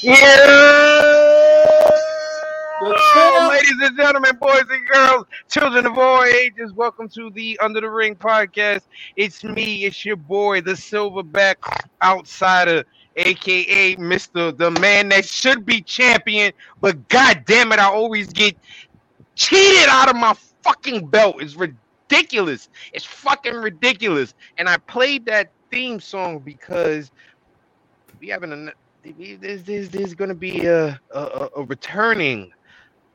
Yeah! Ladies and gentlemen, boys and girls, children of all ages, welcome to the Under the Ring podcast. It's me, it's your boy, the Silverback Outsider, aka Mr. the man that should be champion, but god damn it, I always get cheated out of my fucking belt. It's ridiculous. It's fucking ridiculous. And I played that theme song because we having a there's there's, there's going to be a, a a returning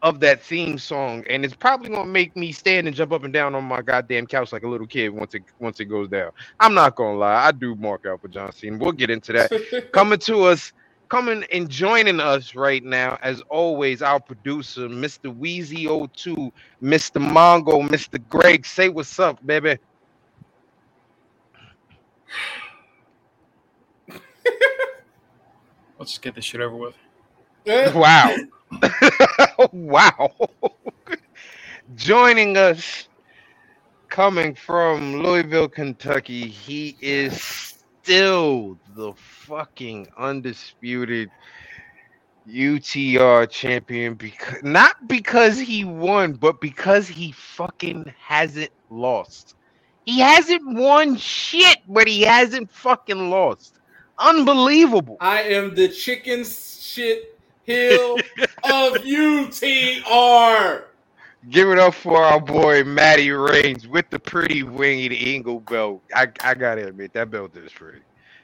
of that theme song, and it's probably gonna make me stand and jump up and down on my goddamn couch like a little kid once it once it goes down. I'm not gonna lie, I do mark out for John Cena. We'll get into that. coming to us, coming and joining us right now, as always, our producer, Mr. Weezy02, Mr. Mongo, Mr. Greg. Say what's up, baby. Let's just get this shit over with. Eh? Wow. wow. Joining us, coming from Louisville, Kentucky, he is still the fucking undisputed UTR champion because not because he won, but because he fucking hasn't lost. He hasn't won shit, but he hasn't fucking lost. Unbelievable. I am the chicken shit hill of UTR. Give it up for our boy Matty Reigns with the pretty winged eagle belt. I, I gotta admit that belt is pretty.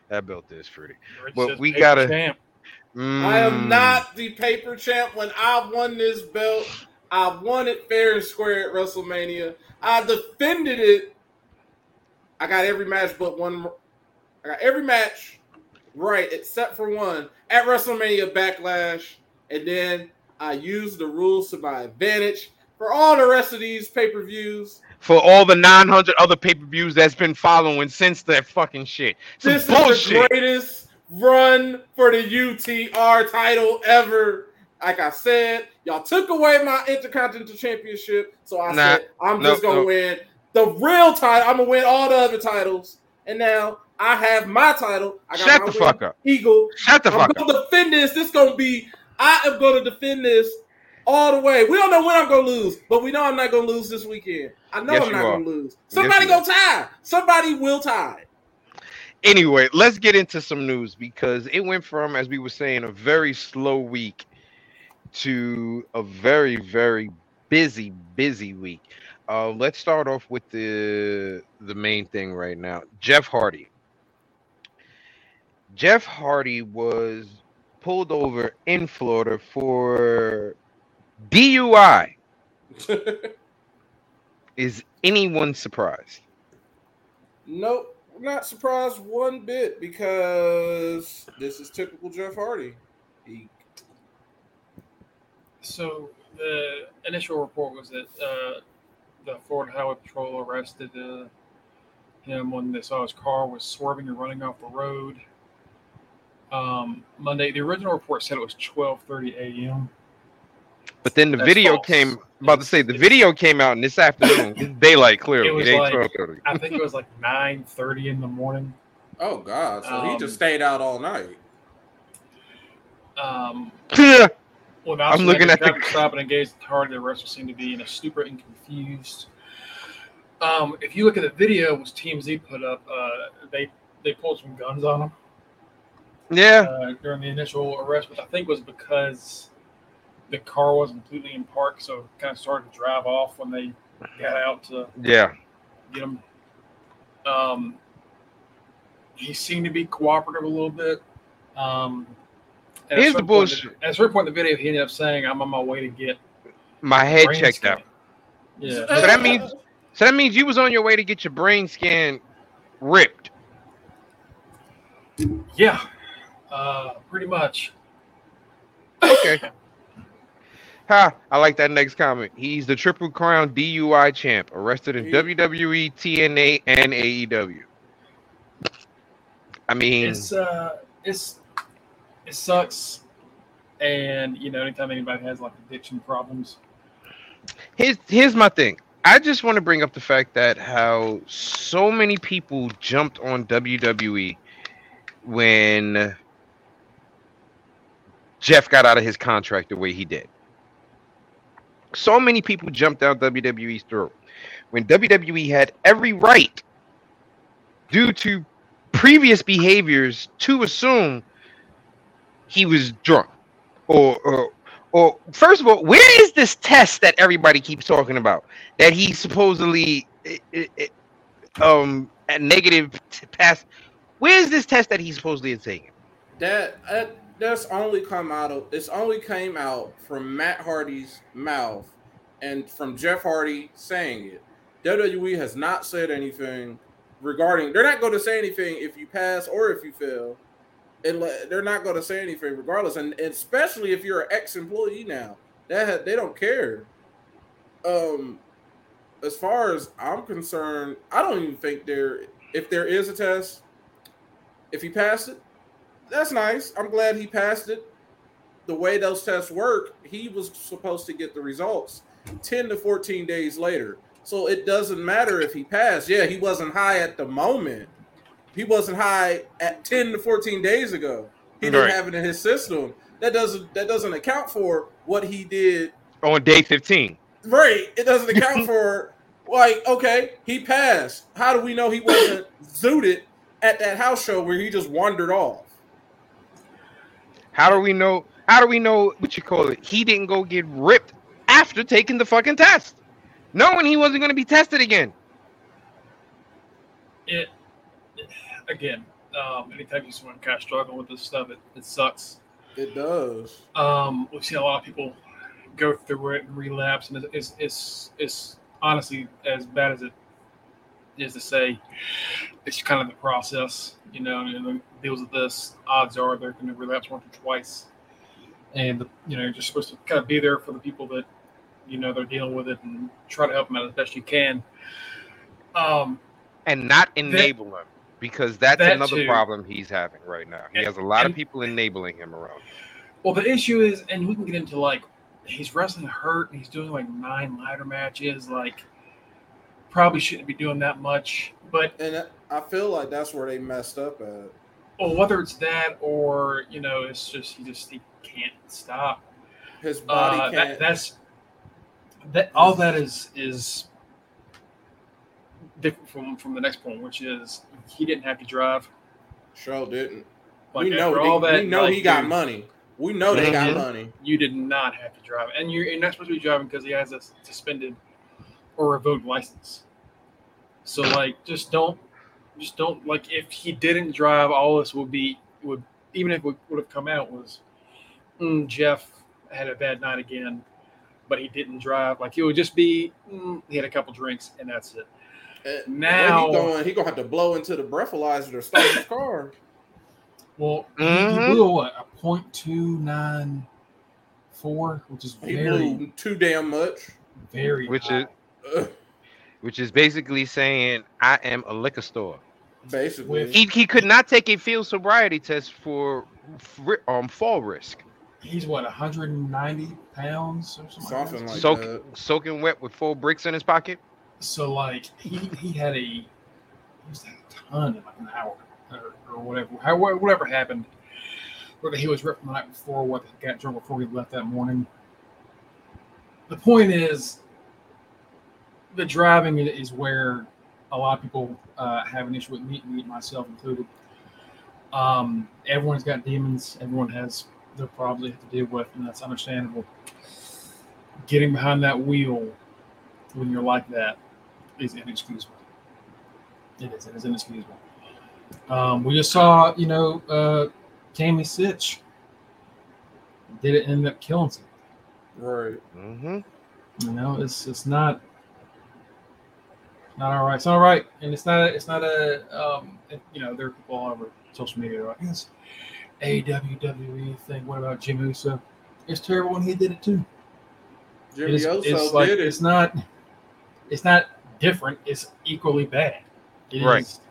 That belt is pretty. But we gotta. Mm, I am not the paper champ. When I won this belt, I won it fair and square at WrestleMania. I defended it. I got every match but one. I got every match right, except for one at WrestleMania Backlash, and then I used the rules to my advantage for all the rest of these pay per views. For all the 900 other pay per views that's been following since that fucking shit. Some this bullshit. is the greatest run for the UTR title ever. Like I said, y'all took away my Intercontinental Championship, so I nah, said I'm just gonna win the real title. I'm gonna win all the other titles, and now I have my title. I got Shut the fuck up. Eagle. Shut the I'm fuck gonna up. defend this. This gonna be. I am gonna defend this all the way. We don't know when I'm gonna lose, but we know I'm not gonna lose this weekend. I know yes, I'm not gonna lose. Somebody yes, gonna tie. Somebody will tie. Anyway, let's get into some news because it went from, as we were saying, a very slow week to a very, very busy, busy week. Uh, let's start off with the the main thing right now. Jeff Hardy. Jeff Hardy was pulled over in Florida for DUI. Is anyone surprised? Nope, not surprised one bit because this is typical Jeff Hardy. He... So the initial report was that uh, the Florida Highway Patrol arrested uh, him when they saw his car was swerving and running off the road um, Monday. The original report said it was 12:30 a.m. But then the That's video false. came. About to say the video came out in this afternoon. it's daylight clearly. It was it like, I think it was like 9:30 in the morning. Oh God! So um, he just um, stayed out all night. Um. Yeah. Well, I'm looking at the stop and engage the target. The rest seem to be in a stupor and confused. Um, if you look at the video, which TMZ put up, uh, they they pulled some guns on him. Yeah. Uh, during the initial arrest, which I think was because the car wasn't completely in park, so kind of started to drive off when they got out to yeah get him. Um, he seemed to be cooperative a little bit. Um, Here's the bullshit. At a certain point in the video, he ended up saying, "I'm on my way to get my head checked scan. out." Yeah. So that means so that means you was on your way to get your brain scan ripped. Yeah. Uh, pretty much. Okay. Ha! I like that next comment. He's the Triple Crown DUI champ, arrested in WWE, TNA, and AEW. I mean, it's uh, it's it sucks, and you know, anytime anybody has like addiction problems. Here's here's my thing. I just want to bring up the fact that how so many people jumped on WWE when Jeff got out of his contract the way he did. So many people jumped down WWE's throat when WWE had every right, due to previous behaviors, to assume he was drunk. Or, or, or first of all, where is this test that everybody keeps talking about that he supposedly eh, eh, um a negative t- pass? Where is this test that he supposedly is taking? That uh, that's only come out of it's only came out from Matt Hardy's mouth and from Jeff Hardy saying it. WWE has not said anything regarding. They're not going to say anything if you pass or if you fail. And they're not going to say anything regardless, and, especially if you're an ex-employee now, that they don't care. Um, as far as I'm concerned, I don't even think there. If there is a test, if you pass it, that's nice. I'm glad he passed it. The way those tests work, he was supposed to get the results 10 to 14 days later. So it doesn't matter if he passed. Yeah, he wasn't high at the moment. He wasn't high at 10 to 14 days ago. He didn't Right. have it in his system. That doesn't that doesn't account for what he did. On day 15. Right. It doesn't account for like, okay, he passed. How do we know he wasn't zooted at that house show where he just wandered off? How do we know? How do we know what you call it? He didn't go get ripped after taking the fucking test, knowing he wasn't going to be tested again. It again. Um, anytime you see someone kind of struggling with this stuff, it, it sucks. It does. Um, we've seen a lot of people go through it and relapse, and it's it's it's, it's honestly as bad as it is to say. It's kind of the process, you know. And deals with this, odds are they're going to relapse once or twice, and you know you're just supposed to kind of be there for the people that you know they're dealing with it and try to help them out as best you can. Um, and not enable him because that's That another too. problem he's having right now. He And- has a lot of people enabling him around. Well, the issue is, and we can get into like he's wrestling hurt and he's doing like nine ladder matches. Like, probably shouldn't be doing that much. But And I feel like that's where they messed up at. well, whether it's that or you know, it's just he just he can't stop. His body Uh, can't. that, that's that. All that is is different from from the next point, which is he didn't have to drive. Sure didn't. Like we know. all that, we know like, he got dude, money. We know they got money. You did not have to drive, and you're, you're not supposed to be driving because he has a suspended or revoked license. So like, just don't, just don't like. If he didn't drive, all this would be would even if it would have come out was mm, Jeff had a bad night again, but he didn't drive. Like it would just be mm, he had a couple drinks and that's it. Uh, Now- he going, he gonna have to blow into the breathalyzer to start his car. Well, Mhm. he blew what a point two nine four, which is He very blew too damn much. very Which high. is Ugh, which is basically saying I am a liquor store. basically. He, he could not take a field sobriety test for fri- um fall risk. He's what 190 pounds or something. Something that. like Soak, that. soaking wet with four bricks in his pocket. So like he he had a he was had a ton in like an hour or, or whatever. How whatever happened. Whether he was ripped from the night before, what he got drunk before he left that morning. The point is, the driving is where a lot of people uh, have an issue with me, me myself included. Um, everyone's got demons. Everyone has their problems they have to deal with, and that's understandable. Getting behind that wheel when you're like that is inexcusable. It is. It is inexcusable. Um, we just saw, you know, uh, Tammy Sytch did it end up killing something. Right. hmm You know, it's it's not not all right. It's not all right, and it's not. It's not a. Um, it- you know, there are people all over social media like this AWWE thing. What about Jim Uso? It's terrible when he did it too. Jimmy It's, Uso it's like did it. it's not. It's not different. It's equally bad. It Right. is-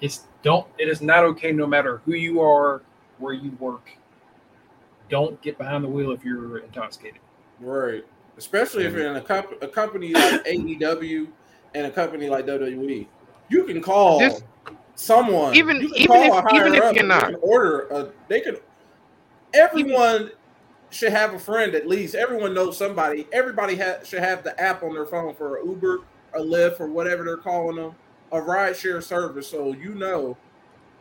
It's don't. It is not okay, no matter who you are, where you work. Don't get behind the wheel if you're intoxicated. Right. Especially if you're in a, comp- a company like AEW and a company like WWE. You can call This- someone. Even- you can even call if- a higher even if up you're not. can order a they could. everyone should have a friend at least. Everyone knows somebody. Everybody ha- should have the app on their phone for an Uber, a Lyft, or whatever they're calling them, a ride share service. So you know,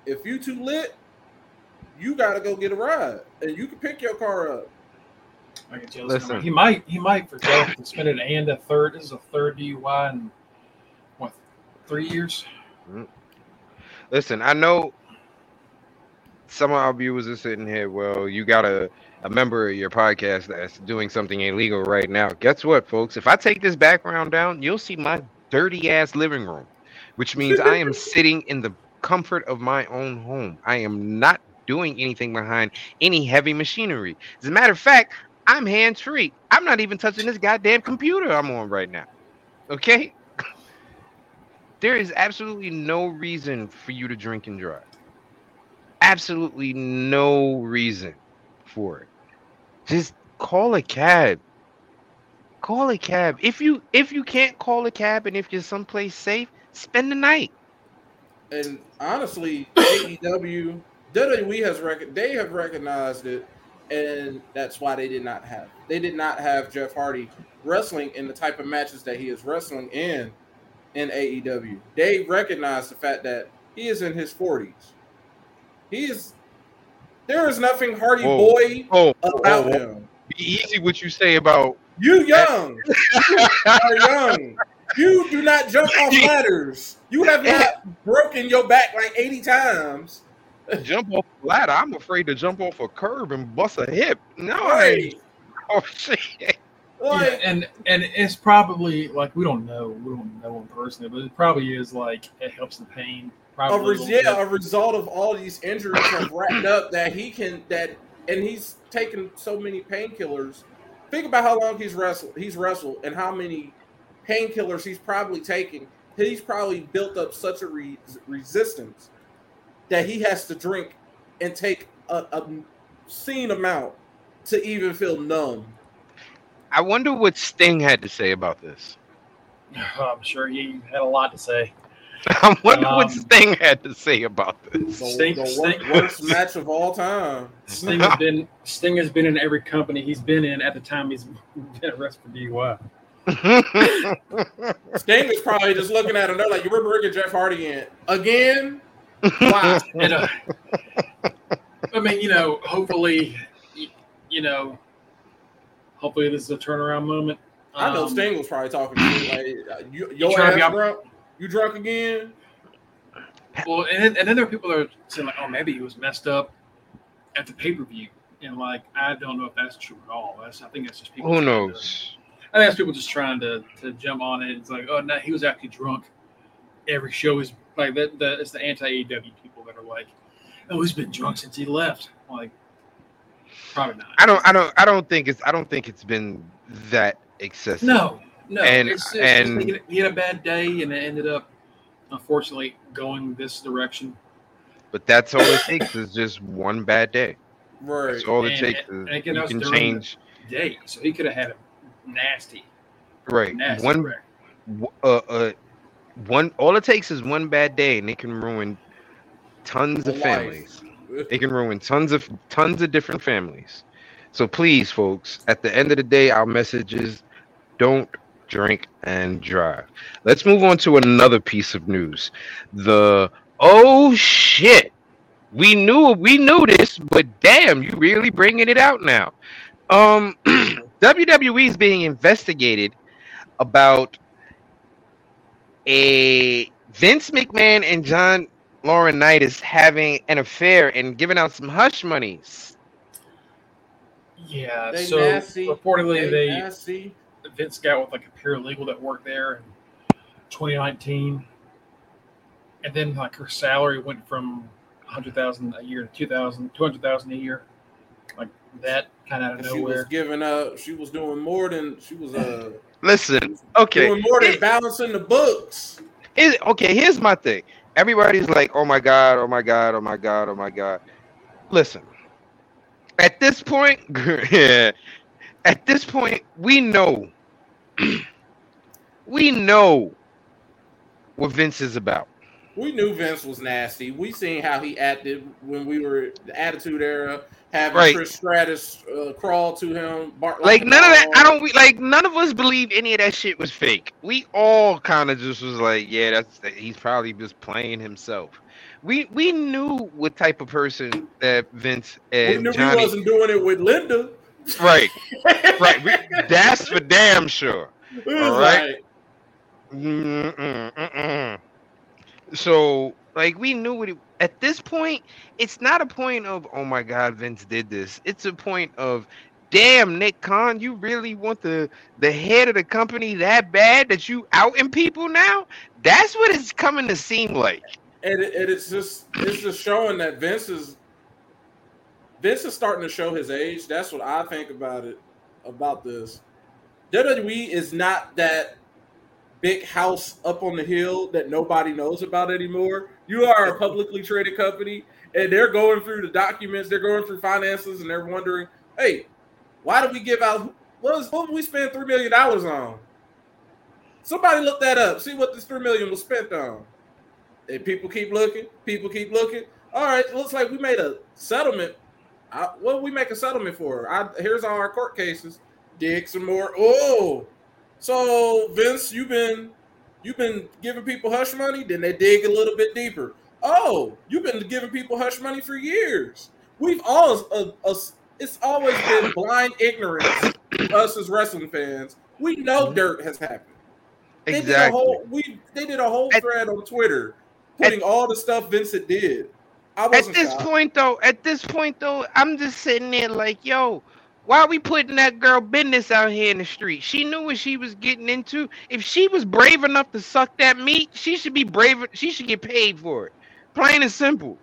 if you too lit, you got to go get a ride, and you can pick your car up. I can tell Listen. he might he might for both suspended and a third. This is a third DUI in what three years. Mm. Listen, I know some of our viewers are sitting here. Well, you got a, a member of your podcast that's doing something illegal right now. Guess what, folks? If I take this background down, you'll see my dirty ass living room, which means I am sitting in the comfort of my own home. I am not doing anything behind any heavy machinery. As a matter of fact, I'm hands free. I'm not even touching this goddamn computer I'm on right now. Okay? There is absolutely no reason for you to drink and drive. Absolutely no reason for it. Just call a cab. Call a cab. If you if you can't call a cab and if you're someplace safe, spend the night. And honestly, AEW, WWE has rec- they have recognized it, and that's why they did not have they did not have Jeff Hardy wrestling in the type of matches that he is wrestling in in AEW. They recognize the fact that he is in his forties. He is. There is nothing Hardy Whoa. boy about oh, him. be easy what you say about You young, you are young. You do not jump off ladders. You have not broken your back like eighty times. jump off a ladder. I'm afraid to jump off a curb and bust a hip. No, I Right. ain't. Oh shit. Like, yeah, and and it's probably like we don't know we don't know him personally, but it probably is like it helps the pain. a Probably res- a little yeah, a result of all these injuries have racked up that he can that and he's taken so many painkillers. Think about how long he's wrestled he's wrestled and how many painkillers he's probably taken. He's probably built up such a re- resistance that he has to drink and take a, a obscene amount to even feel numb. I wonder what Sting had to say about this. I'm sure he had a lot to say. I wonder what Um, Sting had to say about this. The, Sting- the wor- Sting- worst match of all time. Sting has been Sting has been in every company he's been in at the time he's been arrested for DUI. Sting is probably just looking at him. They're like, "You were bringing Jeff Hardy in again? Why?" And, uh, I mean, you know, hopefully, y- you know, hopefully this is a turnaround moment. I know Um, Sting was probably talking to you like, uh, "You, your trying ass up- drunk? You drunk again?" Well, and then, and then there are people that are saying like, oh, maybe he was messed up at the pay per view, and like, I don't know if that's true at all. That's I think that's just people. Who trying to- knows? I think that's people just trying to to jump on it. It's like, oh no, he was actually drunk. Every show is like that. The, it's the anti AEW people that are like, oh, he's been drunk since he left. Like, probably not. I don't. I don't. I don't think it's. I don't think it's been that excessive. No, no. And- it's, it's and- he had- he had a bad day, and it ended up, unfortunately, going this direction. But that's all it takes is just one bad day. Right. That's all it takes. and Is again, you can change. Day, so he could have had a nasty, Right. nasty One. wreck. w- Uh. Uh. One. All it takes is one bad day, and it can ruin tons A of life. families. It can ruin tons of tons of different families. So please, folks, at the end of the day, our message is don't drink and drive. Let's move on to another piece of news. The oh shit. We knew we knew this, but damn, you really bringing it out now. Um WWE is being investigated about a Vince McMahon and John Laurinaitis having an affair and giving out some hush monies. Yeah. They so nasty. reportedly, They they nasty. Vince got with like a paralegal that worked there in 2019, and then like her salary went from 100,000 a year to 2,000, 200,000 a year, like that kind of out And of she was nowhere. giving up. She was doing more than she was uh Listen, okay, doing more than it- balancing the books. it- okay. Here's my thing. Everybody's like, "Oh my god, oh my god, oh my god, oh my god." Listen, at this point, at this point, we know, we know what Vince is about. We knew Vince was nasty. We seen how he acted when we were the Attitude Era. Having Right. Trish Stratus uh, crawl to him. Bark Like none of that. I don't we- like. None of us believe any of that shit was fake. We all kind of just was like, yeah, that's he's probably just playing himself. We we knew what type of person that Vince We and knew he Johnny. wasn't doing it with Linda. Right, right. We, that's for damn sure. All right. like, Mm-mm, mm-mm. So, like, we knew what it, at this point, it's not a point of, oh my God, Vince did this. It's a point of, damn, Nick Khan, you really want the the head of the company that bad that you outing people now? That's what it's coming to seem like. and, it, and it's just it's just showing that Vince is Vince is starting to show his age. That's what I think about it about this. WWE is not that big house up on the hill that nobody knows about anymore. You are a publicly traded company, and they're going through the documents, they're going through finances, and they're wondering, hey, why did we give out what was what did we spend three million dollars on? Somebody look that up, see what this three million was spent on. And people keep looking, people keep looking. All right, looks like we made a settlement. I, what did we make a settlement for? I, here's all our court cases. Dig some more. Oh, so Vince, you've been you've been giving people hush money. Then they dig a little bit deeper. Oh, you've been giving people hush money for years. We've all, uh, uh, it's always been blind ignorance. us as wrestling fans, we know Mhm. dirt has happened. They did a Exactly. whole we they did a whole At- thread on Twitter putting all the stuff Vincent did. I At this shocked. point, though, at this point, though, I'm just sitting there like, yo, why are we putting that girl business out here in the street? She knew what she was getting into. If she was brave enough to suck that meat, she should be brave. She should get paid for it. Plain and simple.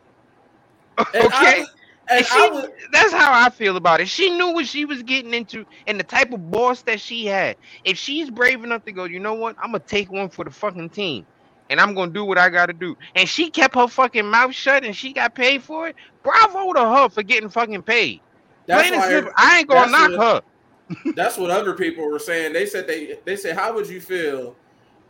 And okay. was- and And she, was- that's how I feel about it. She knew what she was getting into and the type of boss that she had. If she's brave enough to go, you know what? I'm gonna take one for the fucking team, and I'm gonna do what I gotta do. And she kept her fucking mouth shut, and she got paid for it. Bravo to her for getting fucking paid. That's Plain and simple. I ain't gonna knock what- her. that's what other people were saying. They said they they said, how would you feel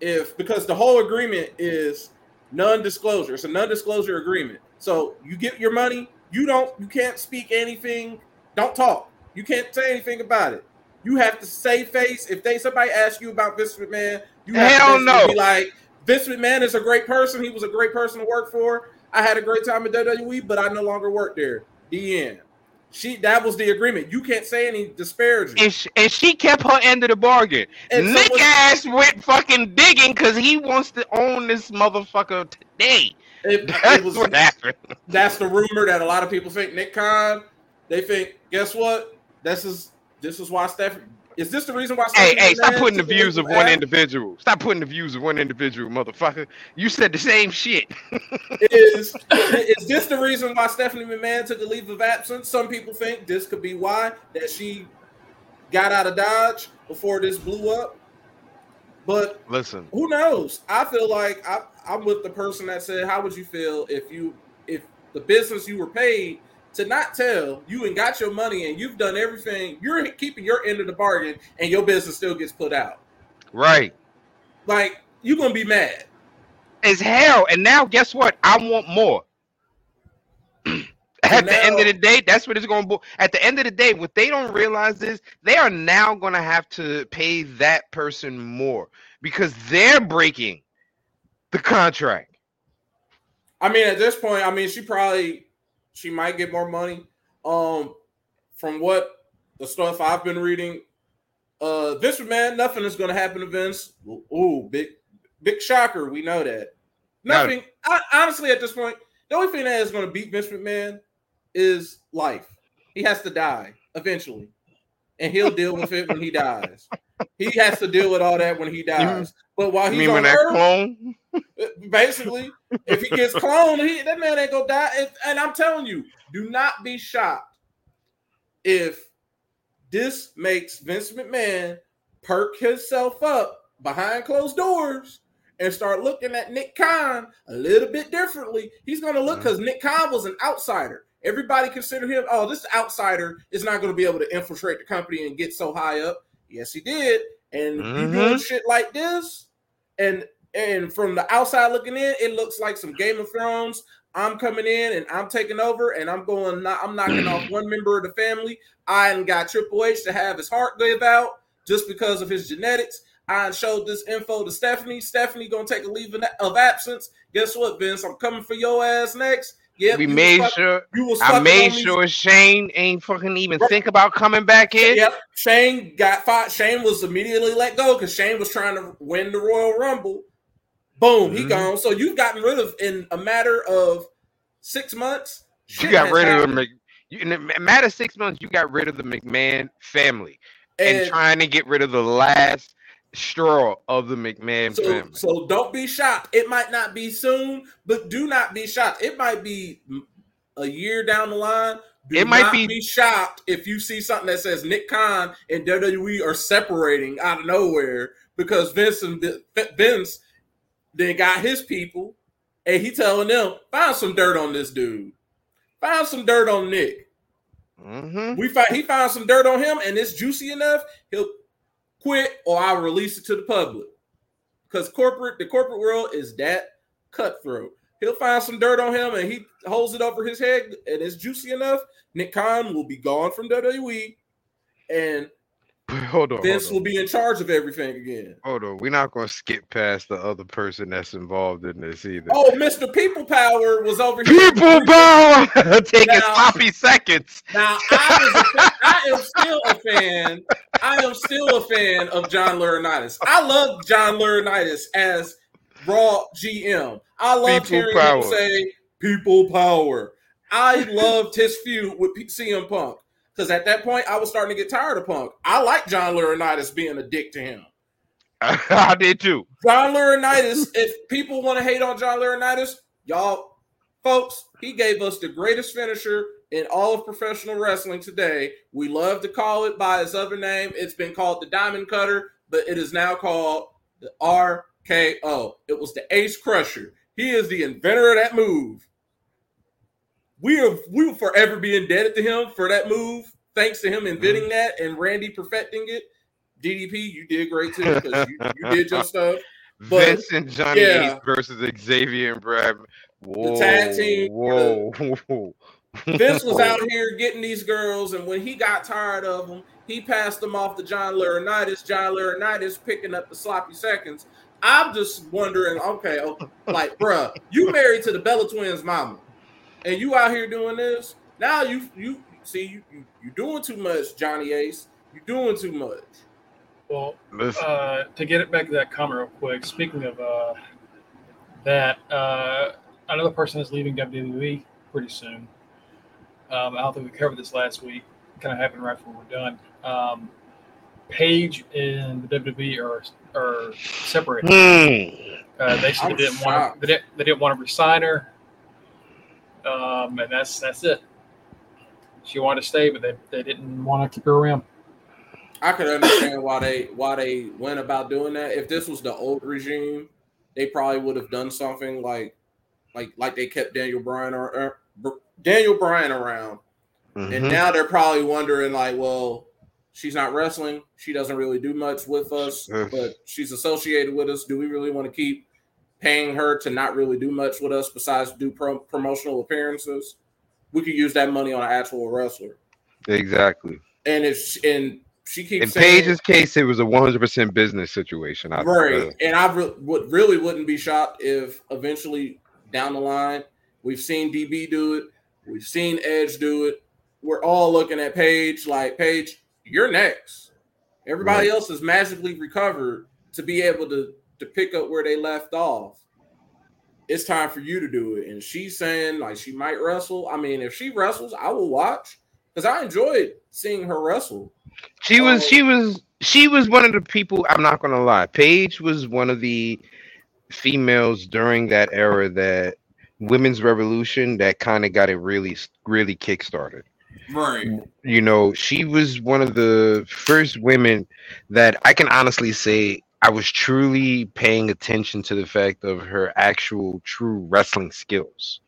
if because the whole agreement is non-disclosure. It's a non-disclosure agreement. So you get your money, you don't you can't speak anything, don't talk. You can't say anything about it. You have to say face. If they somebody asks you about Vince McMahon, you have Hell to no. be like Vince McMahon is a great person. He was a great person to work for. I had a great time at WWE, but I no longer work there. The end. She that was the agreement. You can't say any disparaging. And she, and she kept her end of the bargain. And Nick someone- ass went fucking digging because he wants to own this motherfucker today. It, That's it was what happened. that's the rumor that a lot of people think Nick Khan. They think, guess what? This is this is why Steph. Is this the reason why? Hey, Stephanie hey, stop putting the views of one individual. Stop putting the views of one individual, motherfucker. You said the same shit. Is is this the reason why Stephanie McMahon took a leave of absence? Some people think this could be why that she got out of Dodge before this blew up. But Listen, who knows? I feel like I, I'm with the person that said, "How would you feel if you if the business you were paid to not tell you and got your money and you've done everything, you're keeping your end of the bargain, and your business still gets put out? right. Like you're gonna be mad." As hell. And now guess what? I want more. At the end of the day, that's what it's going to be. At the end of the day, what they don't realize is they are now going to have to pay that person more because they're breaking the contract. I mean, at this point, I mean, she probably she might get more money. Um, from what the stuff I've been reading, uh, Vince McMahon, nothing is going to happen to Vince. Ooh, big, big shocker. We know that. Nothing. I, honestly, at this point, the only thing that is going to beat Vince McMahon is life. He has to die eventually, and he'll deal with it when he dies. He has to deal with all that when he dies. But while he's mean, on Earth, clone, uh, basically, if he gets cloned, he, that man ain't gonna die. And, and I'm telling you, do not be shocked if this makes Vince McMahon perk himself up behind closed doors and start looking at Nick Khan a little bit differently. He's gonna look mm. because Nick Khan was an outsider. Everybody considered him, oh, this outsider is not going to be able to infiltrate the company and get so high up. Yes, he did. And you Mhm. doing shit like this, and and from the outside looking in, it looks like some Game of Thrones I'm coming in and I'm taking over and I'm going. I'm knocking off one member of the family. I ain't got Triple H to have his heart give out just because of his genetics. I showed this info to Stephanie. Stephanie gonna take a leave of absence. Guess what, Vince? I'm coming for your ass next. Yeah, we made stuck, sure. You I made sure these... Shane ain't fucking even right. think about coming back in. Yep. Shane got fought. Shane was immediately let go because Shane was trying to win the Royal Rumble. Boom, mm-hmm. he gone. So you've gotten rid of in a matter of six months. You got rid happened. of the in a matter of six months. You got rid of the McMahon family and, and trying to get rid of the last straw of the McMahon so, family. So don't be shocked. It might not be soon, but do not be shocked. It might be a year down the line. Do it might be, be shocked if you see something that says Nick Khan and WWE are separating out of nowhere because Vince and Vince then got his people and he telling them find some dirt on this dude, find some dirt on Nick. Mm-hmm. We find he found some dirt on him and it's juicy enough. He'll quit or I'll release it to the public. Because corporate, the corporate world is that cutthroat. He'll find some dirt on him and he holds it over his head and it's juicy enough. Nick Khan will be gone from WWE and hold on. Vince hold on. will be in charge of everything again. Hold on. We're not going to skip past the other person that's involved in this either. Oh, Mr. People Power was over here. People Power taking now, sloppy seconds. Now, I, a, I am still a fan. I am still a fan of John Laurinaitis. I love John Laurinaitis as Raw GM. I love People hearing power. him say "People Power." I loved his feud with CM Punk. Because at that point, I was starting to get tired of Punk. I like John Laurinaitis being a dick to him. I did too. John Laurinaitis, if people want to hate on John Laurinaitis, y'all, folks, he gave us the greatest finisher in all of professional wrestling today. We love to call it by its other name. It's been called the Diamond Cutter, but it is now called the RKO. It was the Ace Crusher. He is the inventor of that move we are we will forever be indebted to him for that move. Thanks to him inventing mm-hmm. that and Randy perfecting it. DDP, you did great too because you, you, did your stuff. But, Vince and Johnny yeah, Ace versus Xavier and Brad. Whoa, the tag team. Whoa. Vince was out here getting these girls, and when he got tired of them, he passed them off to John Laurinaitis. John Laurinaitis picking up the sloppy seconds. I'm just wondering, okay, okay like, bruh, you married to the Bella Twins' mama and you out here doing this. Now you you see you you you doing too much, Johnny Ace. You doing too much. Well, uh, to get it back to that comment real quick. Speaking of uh, that, uh, another person is leaving WWE pretty soon. Um, I don't think we covered this last week. Kind of happened right before we're done. Um, Paige and the WWE are are separated. Mm. Uh, they said they didn't want to, they, didn't, they didn't want to resign her um, and that's that's it. She wanted to stay, but they, they didn't want to keep her around. I could understand why they why they went about doing that. If this was the old regime, they probably would have done something like like like they kept Daniel Bryan or, or Daniel Bryan around, mm-hmm. and now they're probably wondering like, well, she's not wrestling. She doesn't really do much with us, but she's associated with us. Do we really want to keep paying her to not really do much with us besides do pro- promotional appearances, we could use that money on an actual wrestler. Exactly. And if and she keeps in saying, Paige's case, it was a 100 percent business situation. I right. And I re- would really wouldn't be shocked if eventually down the line we've seen DB do it, we've seen Edge do it. We're all looking at Paige like Paige, you're next. Everybody right. else has magically recovered to be able to to pick up where they left off. It's time for you to do it. And she's saying like she might wrestle. I mean, if she wrestles, I will watch because I enjoyed seeing her wrestle. She was um, she was she was one of the people. I'm not gonna lie. Paige was one of the females during that era that women's revolution that kind of got it really really kickstarted. Right. You know, she was one of the first women that I can honestly say I was truly paying attention to the fact of her actual true wrestling skills.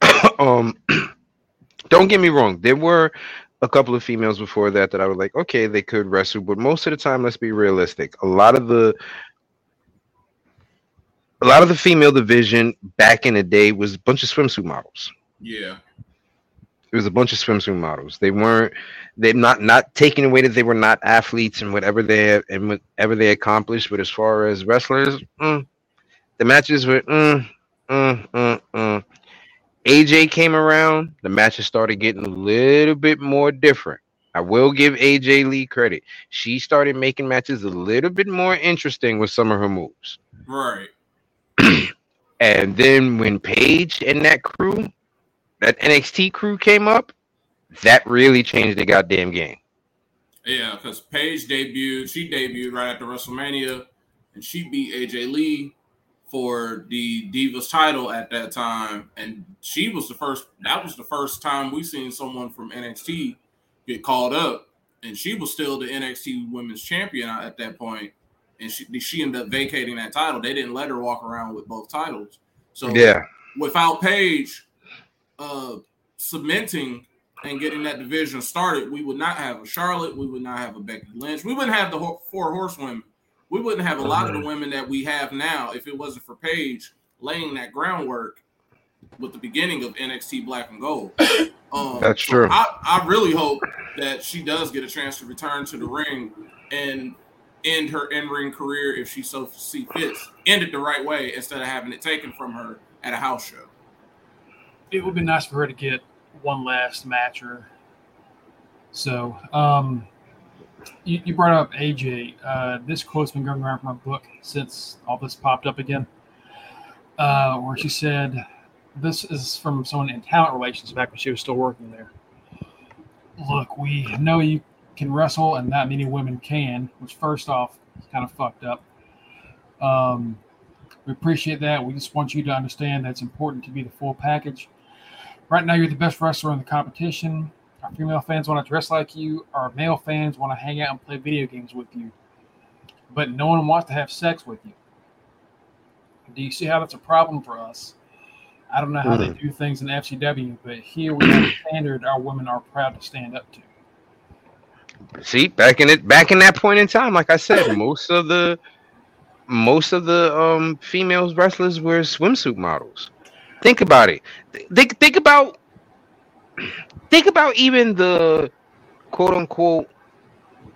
um, don't get me wrong, there were a couple of females before that that I was like, okay, they could wrestle, but most of the time, let's be realistic. A lot of the a lot of the female division back in the day was a bunch of swimsuit models. Yeah. It was a bunch of swimsuit models. They weren't they not not taking away that they were not athletes and whatever they and whatever they accomplished. But as far as wrestlers, mm, the matches were mm, mm, mm, mm. AJ came around. The matches started getting a little bit more different. I will give AJ Lee credit. She started making matches a little bit more interesting with some of her moves. Right. and then when Paige and that crew, that NXT crew came up, that really changed the goddamn game. Yeah, because Paige debuted, she debuted right after WrestleMania, and she beat AJ Lee for the Divas title at that time. And she was the first, that was the first time we seen someone from NXT get called up. And she was still the NXT women's champion at that point. and she she ended up vacating that title. They didn't let her walk around with both titles. So yeah, without Paige uh, cementing and getting that division started, we would not have a Charlotte. We would not have a Becky Lynch. We wouldn't have the four horsewomen. We wouldn't have a lot of the women that we have now if it wasn't for Paige laying that groundwork with the beginning of NXT Black and Gold. Um, That's true. I, I really hope that she does get a chance to return to the ring and end her in ring career if she so see fits, end it the right way instead of having it taken from her at a house show. It would be nice for her to get one last match or so. Um, you, you brought up AJ. Uh, this quote's been going around from my book since all this popped up again, uh, where she said, "This is from someone in talent relations back when she was still working there." Look, we know you can wrestle and not many women can, which first off is kind of fucked up. Um, we appreciate that. We just want you to understand that it's important to be the full package. Right now, you're the best wrestler in the competition. Our female fans want to dress like you. Our male fans want to hang out and play video games with you. But no one wants to have sex with you. Do you see how that's a problem for us? I don't know how mm-hmm. they do things in FCW, but here we have a standard our women are proud to stand up to. See, back in it, back in that point in time, like I said, most of the most of the um females wrestlers were swimsuit models. Think about it. Think think about think about even the quote unquote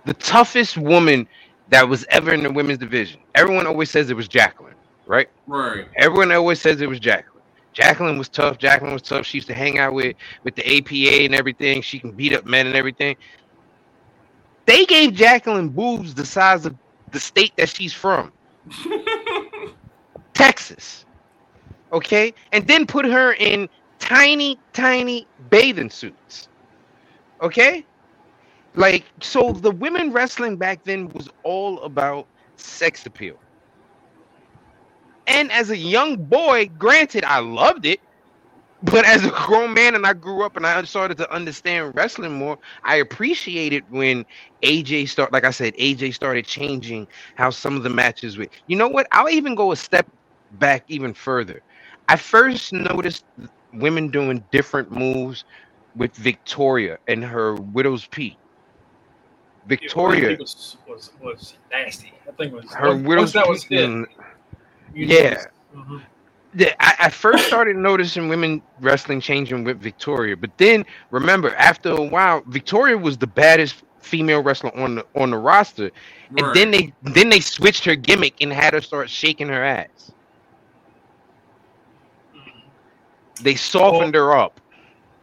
the toughest woman that was ever in the women's division. Everyone always says it was Jacqueline, right? Right. Everyone always says it was Jacqueline. Jacqueline was tough. Jacqueline was tough. She used to hang out with with the APA and everything. She can beat up men and everything. They gave Jacqueline boobs the size of the state that she's from. Texas. Okay? And then put her in tiny, tiny bathing suits. Okay? Like, so the women wrestling back then was all about sex appeal. And as a young boy, granted, I loved it. But as a grown man and I grew up and I started to understand wrestling more, I appreciated when AJ start like I said, AJ started changing how some of the matches went. You know what? I'll even go a step back even further. I first noticed women doing different moves with Victoria and her Widow's Peak. Victoria was, was, was nasty. I think was her Widow's Peak. Was yeah. Mm-hmm. I, I first started noticing women wrestling changing with Victoria, but then remember, after a while, Victoria was the baddest female wrestler on the on the roster, and then they then they switched her gimmick and had her start shaking her ass. They softened well, her up.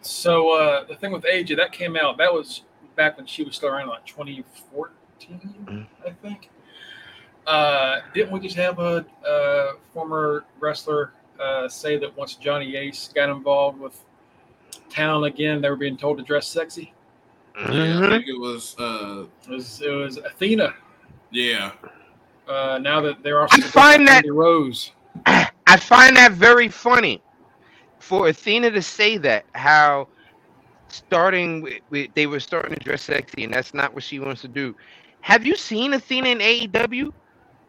So uh, the thing with AJ that came out that was back when she was still around like 2014, mm-hmm. I think. Uh, didn't we just have a, a former wrestler uh, say that once Johnny Ace got involved with Town again, they were being told to dress sexy. Yeah, I mm-hmm. think it was. Uh, it was it was Athena. Yeah. Uh, now that they're also I find that Rose. I find that very funny for Athena to say that. How starting with, with, they were starting to dress sexy, and that's not what she wants to do. Have you seen Athena in AEW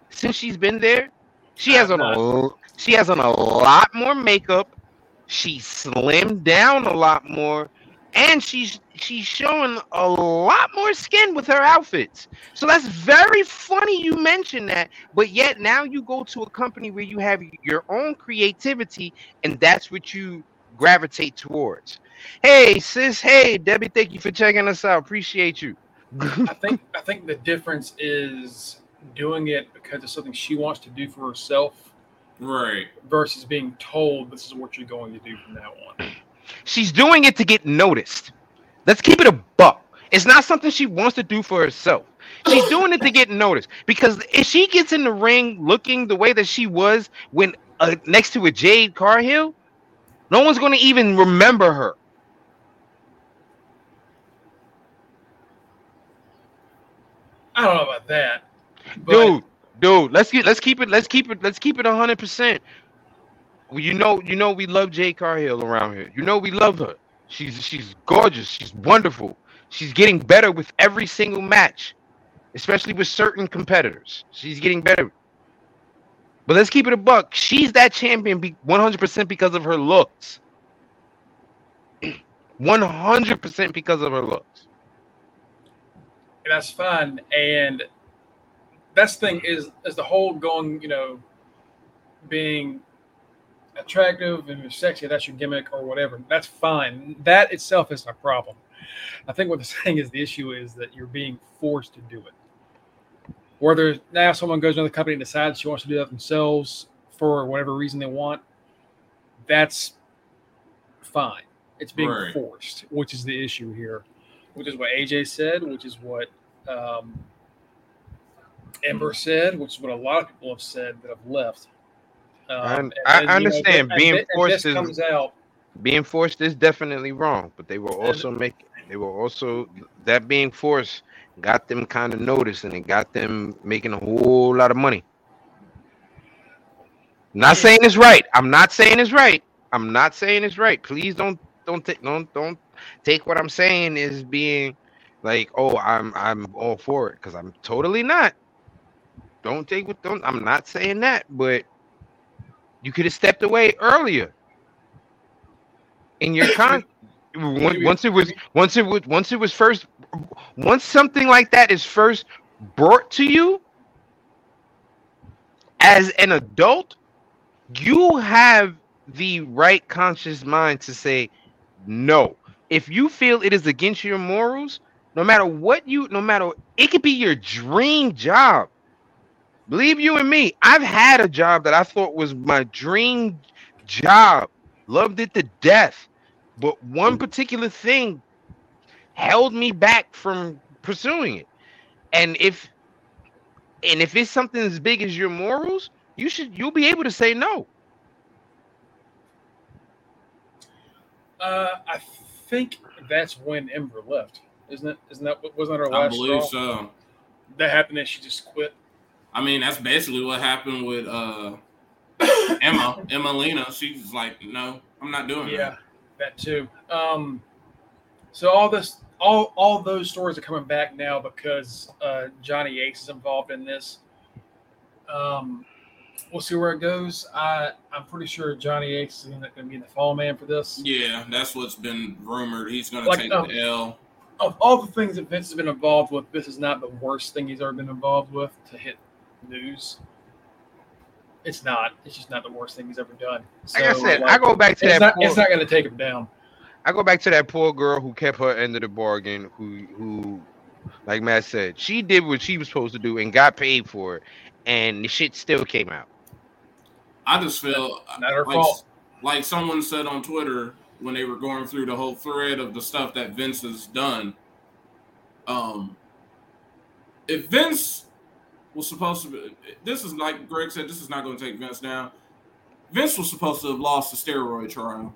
since she's been there? She has on a she has on a lot more makeup. She slimmed down a lot more, and she's she's showing a lot more skin with her outfits. So that's very funny you mentioned that, but yet now you go to a company where you have your own creativity and that's what you gravitate towards. Hey sis, hey Debbie, thank you for checking us out. Appreciate you. I think I think the difference is doing it because it's something she wants to do for herself Right. versus being told this is what you're going to do from now on. She's doing it to get noticed. Let's keep it a buck. It's not something she wants to do for herself. She's doing it to get noticed because if she gets in the ring looking the way that she was when uh, next to a Jade Cargill, no one's going to even remember her. I don't know about that. But dude, dude, let's get let's keep it let's keep it let's keep it hundred percent. Well, you know, you know, we love Jade Cargill around here. You know, we love her. She's she's gorgeous. She's wonderful. She's getting better with every single match, especially with certain competitors. She's getting better. But let's keep it a buck. She's that champion 100% because of her looks. 100% because of her looks. that's fine. And the thing is is the whole going, you know, being attractive and sexy, that's your gimmick or whatever. That's fine. That itself isn't a problem. I think what they're saying is the issue is that you're being forced to do it. Whether now someone goes to another company and decides she wants to do that themselves for whatever reason they want, that's fine. It's being Right. forced, which is the issue here, which is what AJ said, which is what um, Ember said, which is what a lot of people have said that have left. Um, I- and I you know, understand being forced is- comes out. being forced is definitely wrong, but they will also make they will also that being forced got them kind of noticed and it got them making a whole lot of money. Not saying it's right. I'm not saying it's right. I'm not saying it's right. Please don't don't take don't don't take what I'm saying as being like oh I'm I'm all for it because I'm totally not. Don't take what don't I'm not saying that, but you could have stepped away earlier. In your con once, it was once it was once it was first once something like that is first brought to you as an adult you have the right conscious mind to say no. If you feel it is against your morals no matter what you no matter it could be your dream job believe you and me i've had a job that i thought was my dream job loved it to death but one particular thing held me back from pursuing it and if and if it's something as big as your morals you should you'll be able to say no Uh, I think that's when Ember left, isn't it? Isn't that wasn't that her I last believe straw? so. That happened and she just quit. I mean, that's basically what happened with uh Emma. Emmalina. She's like, no, I'm not doing it. Yeah, that. that too. Um, so all this, all all those stories are coming back now because uh, Johnny Ace is involved in this. Um, we'll see where it goes. I I'm pretty sure Johnny Ace is going to be the fall man for this. Yeah, that's what's been rumored. He's gonna take um, the L. Of all the things that Vince has been involved with, this is not the worst thing he's ever been involved with to hit news. It's not. It's just not the worst thing he's ever done. like i So, said i go back to It's that not, poor, it's not going to take him down. I go back to that poor girl who kept her end of the bargain, who who like Matt said, she did what she was supposed to do and got paid for it, and the shit still came out. I just feel Not her like, fault. like someone said on Twitter when they were going through the whole thread of the stuff that Vince has done. Um, if Vince was supposed to be, this is like Greg said, this is not going to take Vince down. Vince was supposed to have lost the steroid trial.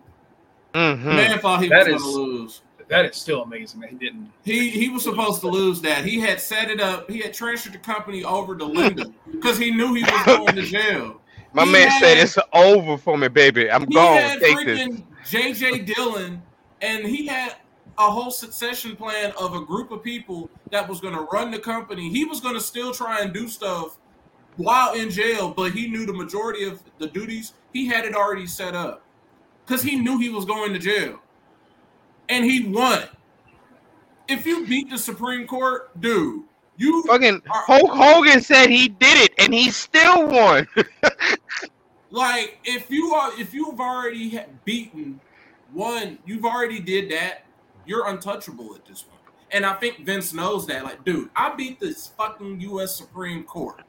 Mhm. Man thought he That was is- going to lose. That is still amazing that he didn't. He he was supposed to lose that. He had set it up. He had transferred the company over to Linda because he knew he was going to jail. My He man said it's over for me, baby. I'm He gone. had Take this. JJ Dillon, and he had a whole succession plan of a group of people that was going to run the company. He was going to still try and do stuff while in jail, but he knew the majority of the duties he had it already set up because he knew he was going to jail. and he won. If you beat the Supreme Court, dude, you Fucking are- Hulk Hogan said he did it, and he still won. like if you are if you've already beaten one, you've already did that. You're untouchable at this point. And I think Vince knows that. Like, dude, I beat this fucking U.S. Supreme Court.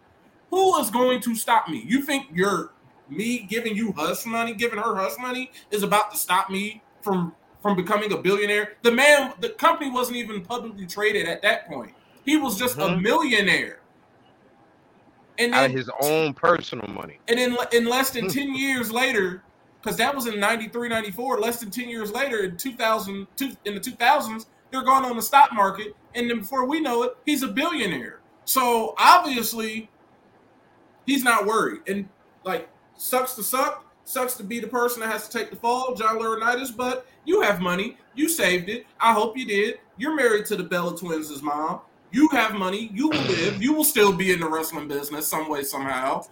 Who is going to stop me? You think you're me giving you hush money, giving her hush money, is about to stop me from from becoming a billionaire? The man, the company wasn't even publicly traded at that point. He was just a Mhm. millionaire. And Out of his own personal money. and in, in less Hmm. than 10 years later, because that was in 93, 94, less than 10 years later, in 2000, two, in the 2000s, they're going on the stock market. And then before we know it, he's a billionaire. So obviously, he's not worried. And like, sucks to suck, sucks to be the person that has to take the fall, John Laurinaitis, but you have money. You saved it. I hope you did. You're married to the Bella Twins' mom. You have money. You will live. You will still be in the wrestling business some way, somehow.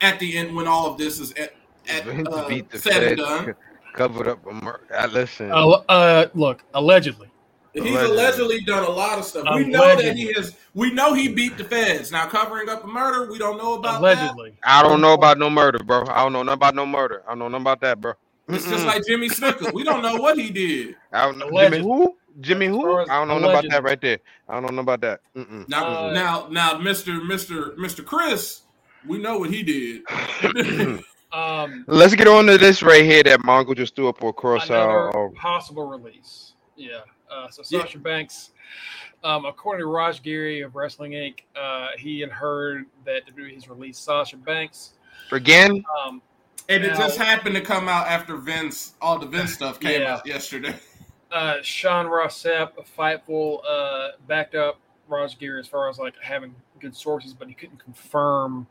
At the end, when all of this is at, at Vince uh, beat the said and feds, done, covered up a murder. I listen. Uh, uh, look, allegedly. he's Allegedly. allegedly done a lot of stuff. We know that he has. We know he beat the feds. Now covering up a murder, we don't know about that. Allegedly. I don't know about no murder, bro. I don't know nothing about no murder. I don't know nothing about that, bro. It's just Mm-mm. like Jimmy Snuka. We don't know what he did. I don't know. Jimmy Allegedly. who? Jimmy who? I don't know nothing about that right there. I don't know about that. Mm-mm. Now, Uh, now, now, Mister, Mister, Mister Chris, we know what he did. Um, Let's get on to this right here that Mongo just threw up across another our. our- possible release. Yeah. Uh, so Yeah. Sasha Banks, um, according to Raj Giri of Wrestling Inc., uh, he had heard that WWE has released Sasha Banks. Again, Um, and it just happened to come out after Vince, all the Vince stuff came Yeah. out yesterday. uh, Sean Ross Sapp of Fightful uh, backed up Raj Giri as far as like having good sources, but he couldn't confirm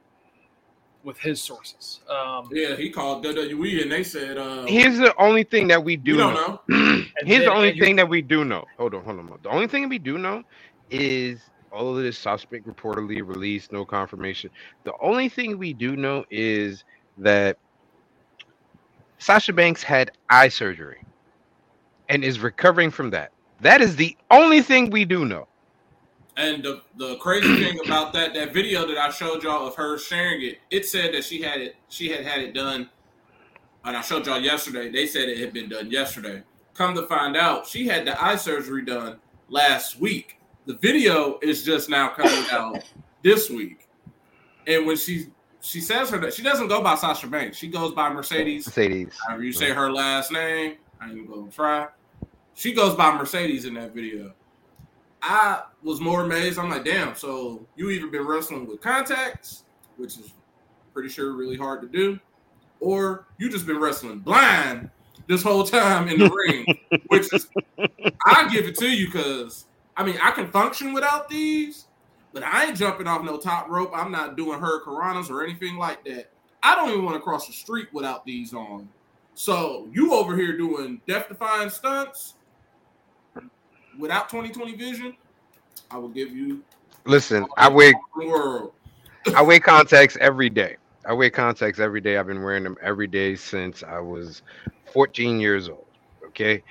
with his sources. Um, Yeah, he called WWE and they said, uh, here's the only thing that we "We do don't know. know." Here's then the only thing that we do know. Hold on, hold on. The only thing we do know is all of this suspect reportedly released, no confirmation. The only thing we do know is that Sasha Banks had eye surgery and is recovering from that. That is the only thing we do know. And the, the crazy thing about that that video that I showed y'all of her sharing it, it said that she had it she had had it done, and I showed y'all yesterday. They said it had been done yesterday. Come to find out, she had the eye surgery done last week. The video is just now coming out this week, and when she she says her that she doesn't go by Sasha Banks, she goes by Mercedes. Mercedes. However you say her last name, I ain't gonna try. She goes by Mercedes in that video. I was more amazed. I'm like, damn. So you either been wrestling with contacts, which is pretty sure really hard to do, or you just been wrestling blind this whole time in the ring. Which is, I give it to you because I mean I can function without these, but I ain't jumping off no top rope. I'm not doing hurricanranas or anything like that. I don't even want to cross the street without these on. So you over here doing death defying stunts without 2020 vision, I will give you Listen, I wear world. I wear contacts every day. I wear contacts every day. I've been wearing them every day since I was 14 years old. Okay.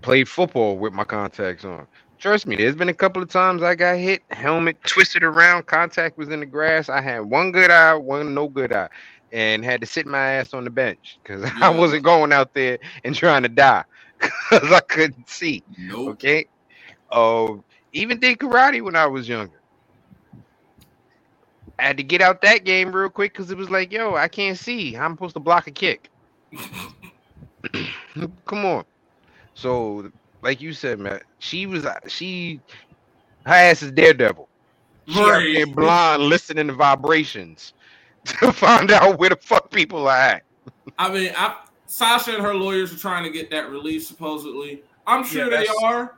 Played football with my contacts on. Trust me, there's been a couple of times I got hit, helmet twisted around, contact was in the grass. I had one good eye, one no good eye, and had to sit my ass on the bench because Yeah. I wasn't going out there and trying to die because I couldn't see. Nope. Okay. Uh, even did karate when I was younger. I had to get out that game real quick because it was like, yo, I can't see. I'm supposed to block a kick. Come on. So, like you said, man, she was she her ass is daredevil. She out Right. there blind, listening to vibrations to find out where the fuck people are at. I mean, I, Sasha and her lawyers are trying to get that release. Supposedly, I'm sure Yeah, they are.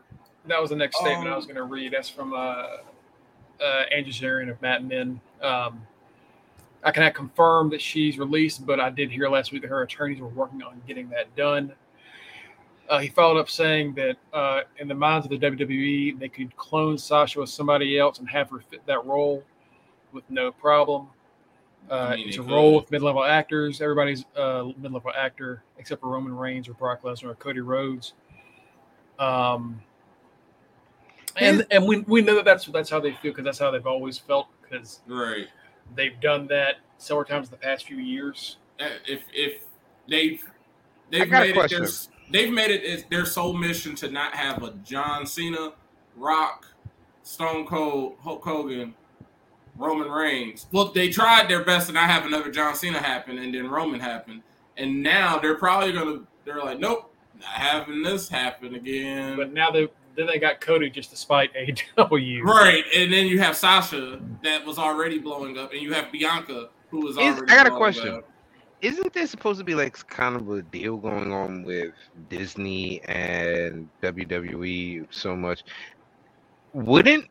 that was the next statement I Um, was going to read. That's from uh, uh, Andrew Zarian of Mat Men. Um, I cannot confirm that she's released, but I did hear last week that her attorneys were working on getting that done. Uh, he followed up saying that uh, in the minds of the WWE, they could clone Sasha with somebody else and have her fit that role with no problem. Uh, I mean, it's a could. role with mid-level actors. Everybody's uh, mid-level actor except for Roman Reigns or Brock Lesnar or Cody Rhodes. Um, and and we, we know that that's that's how they feel because that's how they've always felt because Right. they've done that several times in the past few years. Uh, If if they've they've made it their, they've made it their sole mission to not have a John Cena, Rock, Stone Cold, Hulk Hogan, Roman Reigns. Well, they tried their best to not have another John Cena happen, and then Roman happened, and now they're probably gonna they're like, nope, not having this happen again. But now they then they got Cody just to spite AW. Right, and then you have Sasha that was already blowing up, and you have Bianca who was Is- already. I got a question. up. Isn't there supposed to be like kind of a deal going on with Disney and WWE so much? Wouldn't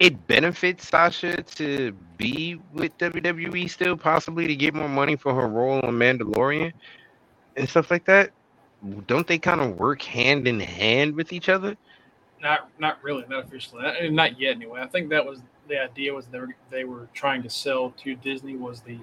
it benefits Sasha to be with WWE still, possibly to get more money for her role on Mandalorian and stuff like that? Don't they kind of work hand in hand with each other? Not not really, not officially, not, and not yet anyway. I think that was the idea was they were, they were trying to sell to Disney was the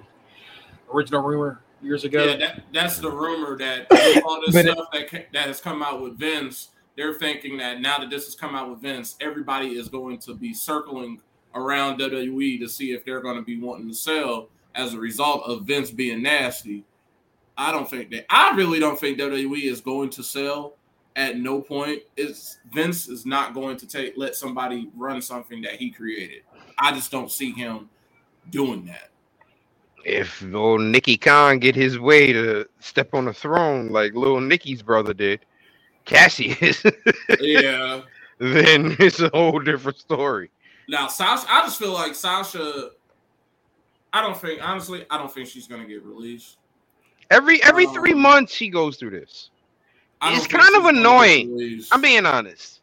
original rumor years ago. Yeah, that, that's the rumor that all this But it- stuff that that has come out with Vince. They're thinking that now that this has come out with Vince, everybody is going to be circling around WWE to see if they're going to be wanting to sell as a result of Vince being nasty. I don't think that. I really don't think WWE is going to sell. At no point is Vince is not going to take let somebody run something that he created. I just don't see him doing that. If old Nicky Khan get his way to step on the throne like little Nicky's brother did, Cassius, Yeah. then it's a whole different story. Now, Sasha, I just feel like Sasha. I don't think, honestly, I don't think she's gonna get released. Every every three Um, months she goes through this. It's kind of she's gonna get annoying. I'm being honest.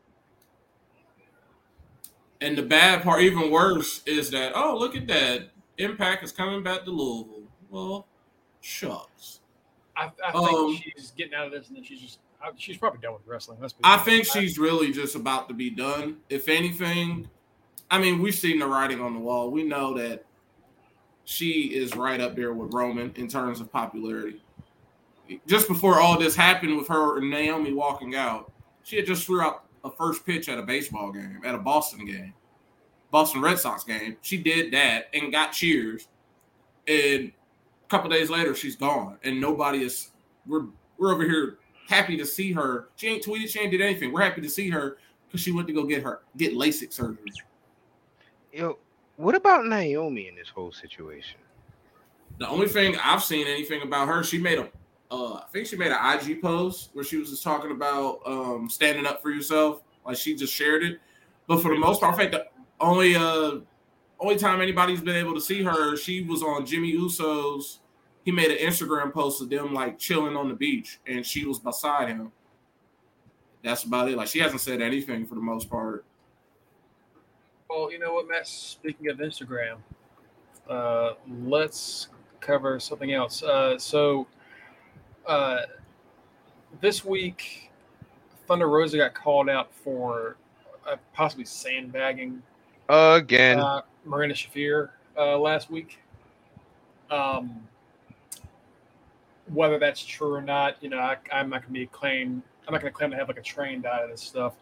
and the bad part, even worse, is that oh, look at that, Impact is coming back to Louisville. Well, shucks. I, I think Um, she's getting out of this, and then she's just I, she's probably done with wrestling. Let's be I honest. think she's really just about to be done. If anything, I mean, we've seen the writing on the wall. We know that she is right up there with Roman in terms of popularity. Just before all this happened with her and Naomi walking out, she had just threw out a first pitch at a baseball game, at a Boston game, Boston Red Sox game. She did that and got cheers. And a couple days later, she's gone, and nobody is. We're we're over here happy to see her. She ain't tweeted, she ain't did anything. We're happy to see her because she went to go get her get LASIK surgery. Yo, what about Naomi in this whole situation? The only thing I've seen anything about her, she made a, uh, I think she made an IG post where she was just talking about um, standing up for yourself. Like she just shared it. But for the most part, I think the only uh, only time anybody's been able to see her, she was on Jimmy Uso's. He made an Instagram post of them like chilling on the beach, and she was beside him. That's about it. Like she hasn't said anything for the most part. Well, you know what, Matt? Speaking of Instagram, uh, let's cover something else. Uh, so, uh, this week, Thunder Rosa got called out for uh, possibly sandbagging Again, uh, Marina Shafir uh, last week. Um, whether that's true or not, you know, I, I'm not going to be claim. I'm not going to claim to have like a trained eye of this stuff.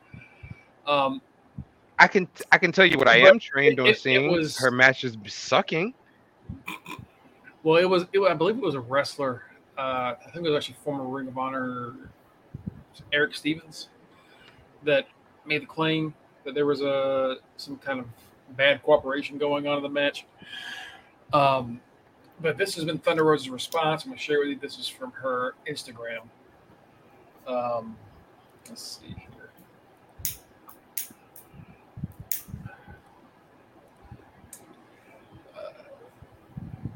Um, I can I can tell you what I am trained it- on it- it seeing. was- Her matches be sucking. Well, it was. It, I believe it was a wrestler. Uh, I think it was actually former Ring of Honor Eric Stevens that made the claim that there was a some kind of bad cooperation going on in the match. Um, but this has been Thunder Rosa's response. I'm to share with you. This is from her Instagram. Um, let's see here.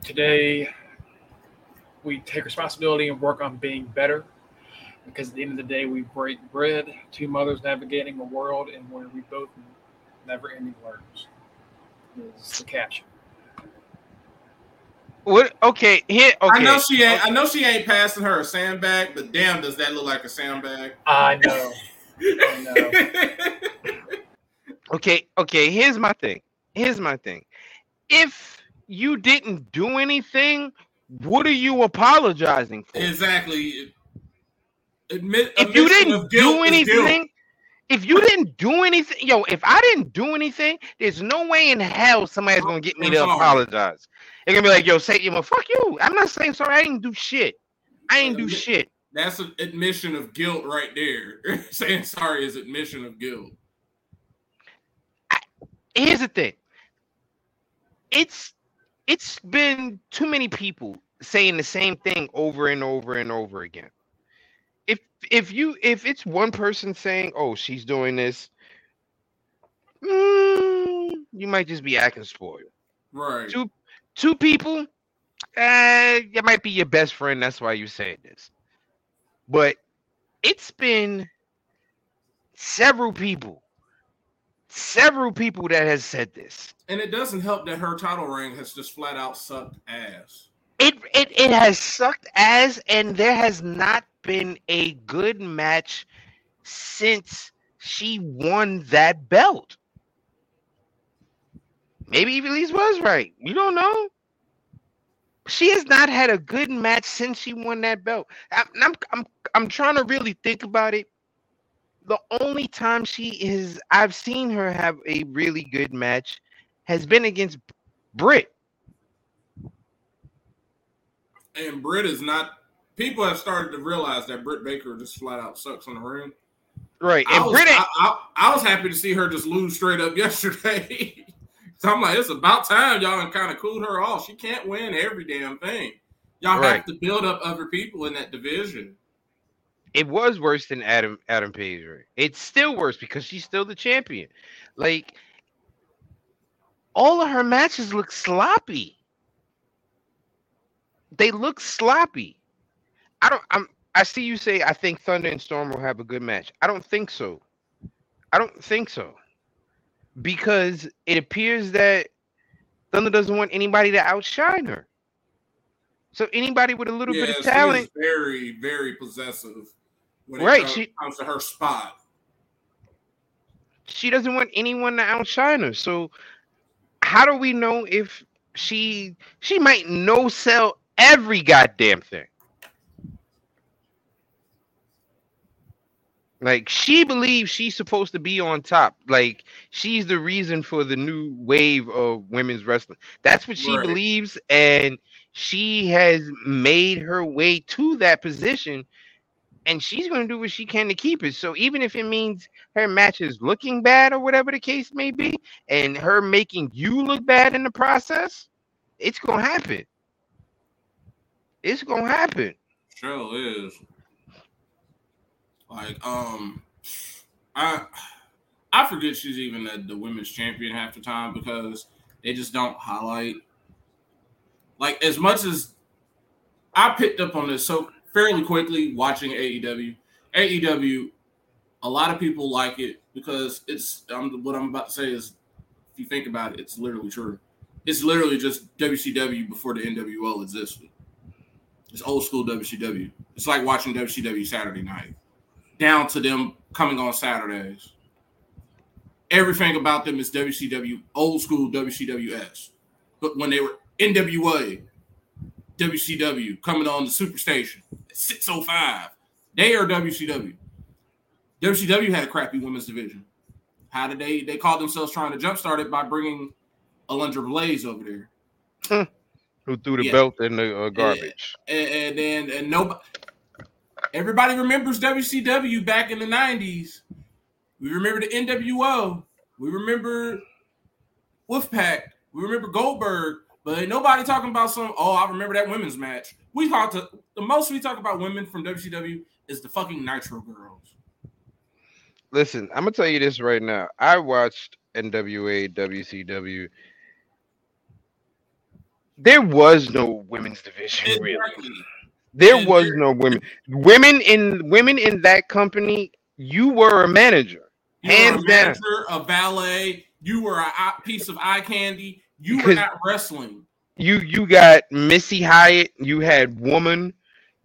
today we take responsibility and work on being better because at the end of the day we break bread two mothers navigating a world and where we both never ending learns is the caption What? Okay, here. Okay. I know she ain't. I know she ain't passing her a sandbag, but damn, does that look like a sandbag? i know I know. Okay, okay, here's my thing. Here's my thing. If you didn't do anything, what are you apologizing for? exactly. Admit, if you didn't do anything, if you didn't do anything, yo, if I didn't do anything, there's no way in hell somebody's gonna get me to apologize. They're gonna be like, yo, say you know, fuck you. I'm not saying sorry, I didn't do shit. I ain't do shit. That's an admission of guilt right there. saying sorry is admission of guilt. I, here's the thing. It's it's been too many people saying the same thing over and over and over again if you if it's one person saying, "Oh, she's doing this," mm, you might just be acting spoiled. Right. Two two people, uh, it might be your best friend. That's why you saying this. But it's been several people, several people that has said this. And it doesn't help that her title ring has just flat out sucked ass. It it it has sucked ass, and there has not been a good match since she won that belt. Maybe Elise was right. We don't know. She has not had a good match since she won that belt. I'm, I'm, I'm, I'm trying to really think about it. The only time she is, I've seen her have a really good match, has been against Britt. And Britt is not people have started to realize that Britt Baker just flat out sucks on the ring. Right. And I was, Britt, I, I, I, was happy to see her just lose straight up yesterday. so I'm like, it's about time y'all kind of cooled her off. She can't win every damn thing. Y'all right. have to build up other people in that division. It was worse than Adam Adam Page. It's still worse because she's still the champion. Like all of her matches look sloppy. They look sloppy. I don't. I'm. I see you say I think Thunder and Storm will have a good match. I don't think so. I don't think so. Because it appears that Thunder doesn't want anybody to outshine her. So anybody with a little yeah, bit of talent, very, very possessive. When right, comes, she comes to her spot. She doesn't want anyone to outshine her. So how do we know if she she might no sell every goddamn thing? Like she believes she's supposed to be on top. Like she's the reason for the new wave of women's wrestling. That's what she right. believes, and she has made her way to that position. And she's going to do what she can to keep it. So even if it means her match is looking bad or whatever the case may be, and her making you look bad in the process, it's going to happen. It's going to happen. Sure is. Like, um, I I forget she's even the, the women's champion half the time because they just don't highlight. Like as much as I picked up on this so fairly quickly watching AEW. AEW, a lot of people like it because it's um, what I'm about to say is, if you think about it, it's literally true. It's literally just WCW before the NWO existed. It's old school WCW. It's like watching WCW Saturday night down to them coming on Saturdays. Everything about them is WCW, old school WCWS. But when they were NWA, WCW coming on the Superstation, 605, they are WCW. WCW had a crappy women's division. How did they? They called themselves trying to jumpstart it by bringing Alundra Blaze over there. Who threw the yeah. belt in the uh, garbage? And, and then and nobody Everybody remembers WCW back in the 90s. We remember the NWO. We remember Wolfpack. We remember Goldberg. But nobody talking about some, oh, I remember that women's match. We talk to the most we talk about women from WCW is the fucking Nitro girls. Listen, I'm gonna tell you this right now. I watched NWA, WCW. There was no women's division, really. There was no women. Women in women in that company. You were a manager. You hands a manager, down. a valet. You were a piece of eye candy. You were not wrestling. You you got Missy Hyatt. You had woman.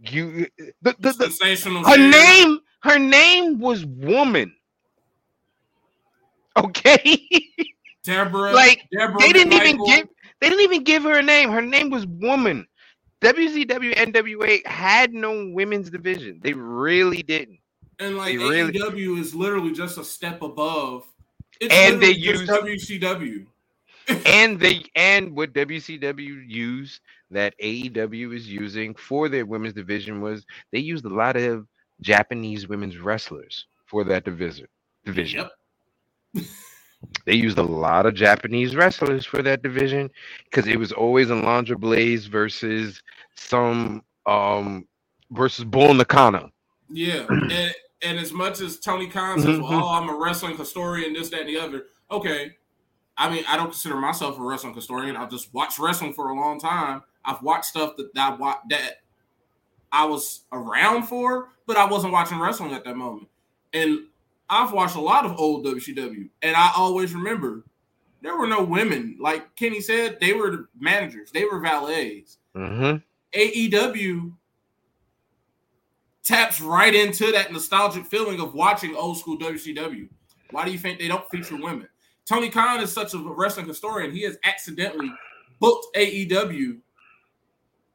You the, the, the sensational. Her name. Her name was woman. Okay. Deborah. like Deborah they didn't Michael. even give. They didn't even give her a name. Her name was woman. WCW NWA had no women's division. They really didn't. And like They really- AEW is literally just a step above. It's And they use- WCW. and they and what WCW used that AEW is using for their women's division was they used a lot of Japanese women's wrestlers for that division. Division. Yep. They used a lot of Japanese wrestlers for that division because it was always Alundra Blaze versus some um versus Bull Nakano. Yeah, and and as much as Tony Khan says, well, Mhm. "Oh, I'm a wrestling historian," this, that, and the other. Okay, I mean, I don't consider myself a wrestling historian. I've just watched wrestling for a long time. I've watched stuff that I wa- that I was around for, but I wasn't watching wrestling at that moment. And I've watched a lot of old WCW, and I always remember there were no women. Like Kenny said, they were managers, they were valets. Mm-hmm. AEW taps right into that nostalgic feeling of watching old school WCW. Why do you think they don't feature women? Tony Khan is such a wrestling historian. He has accidentally booked AEW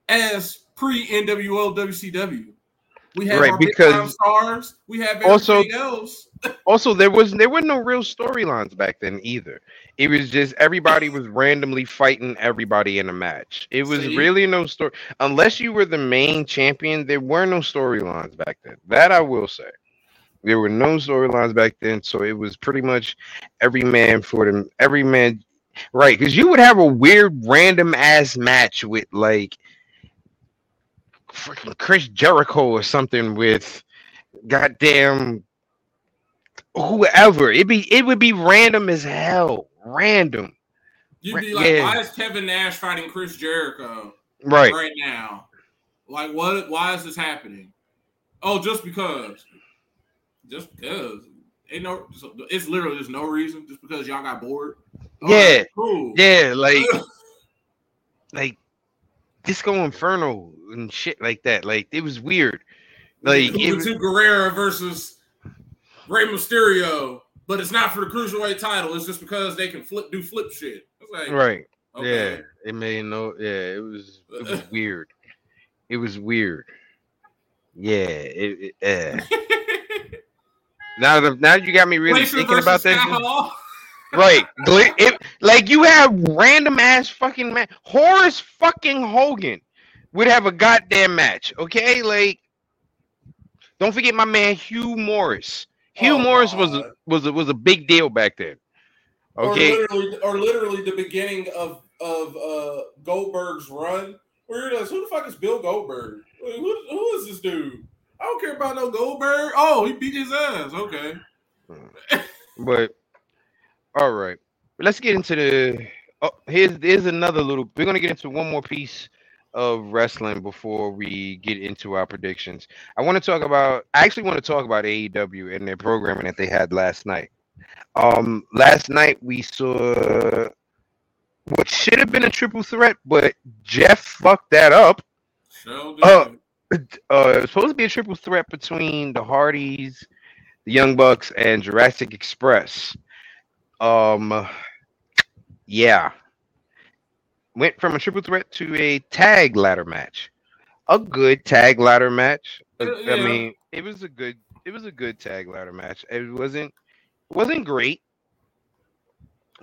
as pre NWO WCW. We have Right, our big time stars. We have Also- else. Also, there was there were no real storylines back then either. It was just everybody was randomly fighting everybody in a match. It was See? really no story unless you were the main champion. There were no storylines back then. That I will say. There were no storylines back then, so it was pretty much every man for them. Every man, right? Because you would have a weird, random ass match with like freaking Chris Jericho or something with goddamn whoever. It be it would be random as hell. Random. You'd be like, yeah. why is Kevin Nash fighting Chris Jericho? Right. right now. Like, what? Why is this happening? Oh, just because. Just because. Ain't no. It's literally just no reason. Just because y'all got bored. Yeah. cool. Yeah, like like Disco Inferno and shit like that. Like it was weird. Like it was, Guerrera versus Rey Mysterio, but it's not for the cruiserweight title. It's just because they can flip, do flip shit. Like, right. okay. Yeah. It made no yeah, it was it was weird. It was weird. Yeah, it, it yeah. Now that now you got me really Glacier thinking about that. Scott shit. Hall. Right. It, like you have random ass fucking man. Horace fucking Hogan would have a goddamn match. Okay, like don't forget my man Hugh Morrus. Hugh Oh, Morrus was a, was a, was a big deal back then. Okay. Or literally, or literally the beginning of of uh Goldberg's run, where you're like, who the fuck is Bill Goldberg? Like, Who, who is this dude? I don't care about no Goldberg. Oh, he beat his ass. Okay. But all right, let's get into the. Oh, here's here's another little. We're gonna get into one more piece of wrestling before we get into our predictions. I want to talk about. I actually want to talk about AEW and their programming that they had last night. Um, last night we saw what should have been a triple threat, but Jeff fucked that up. So Oh. Uh, it was supposed to be a triple threat between the Hardys, the Young Bucks, and Jurassic Express. Um, yeah, went from a triple threat to a tag ladder match. A good tag ladder match. Yeah, I mean, it was a good. It was a good tag ladder match. It wasn't. wasn't great.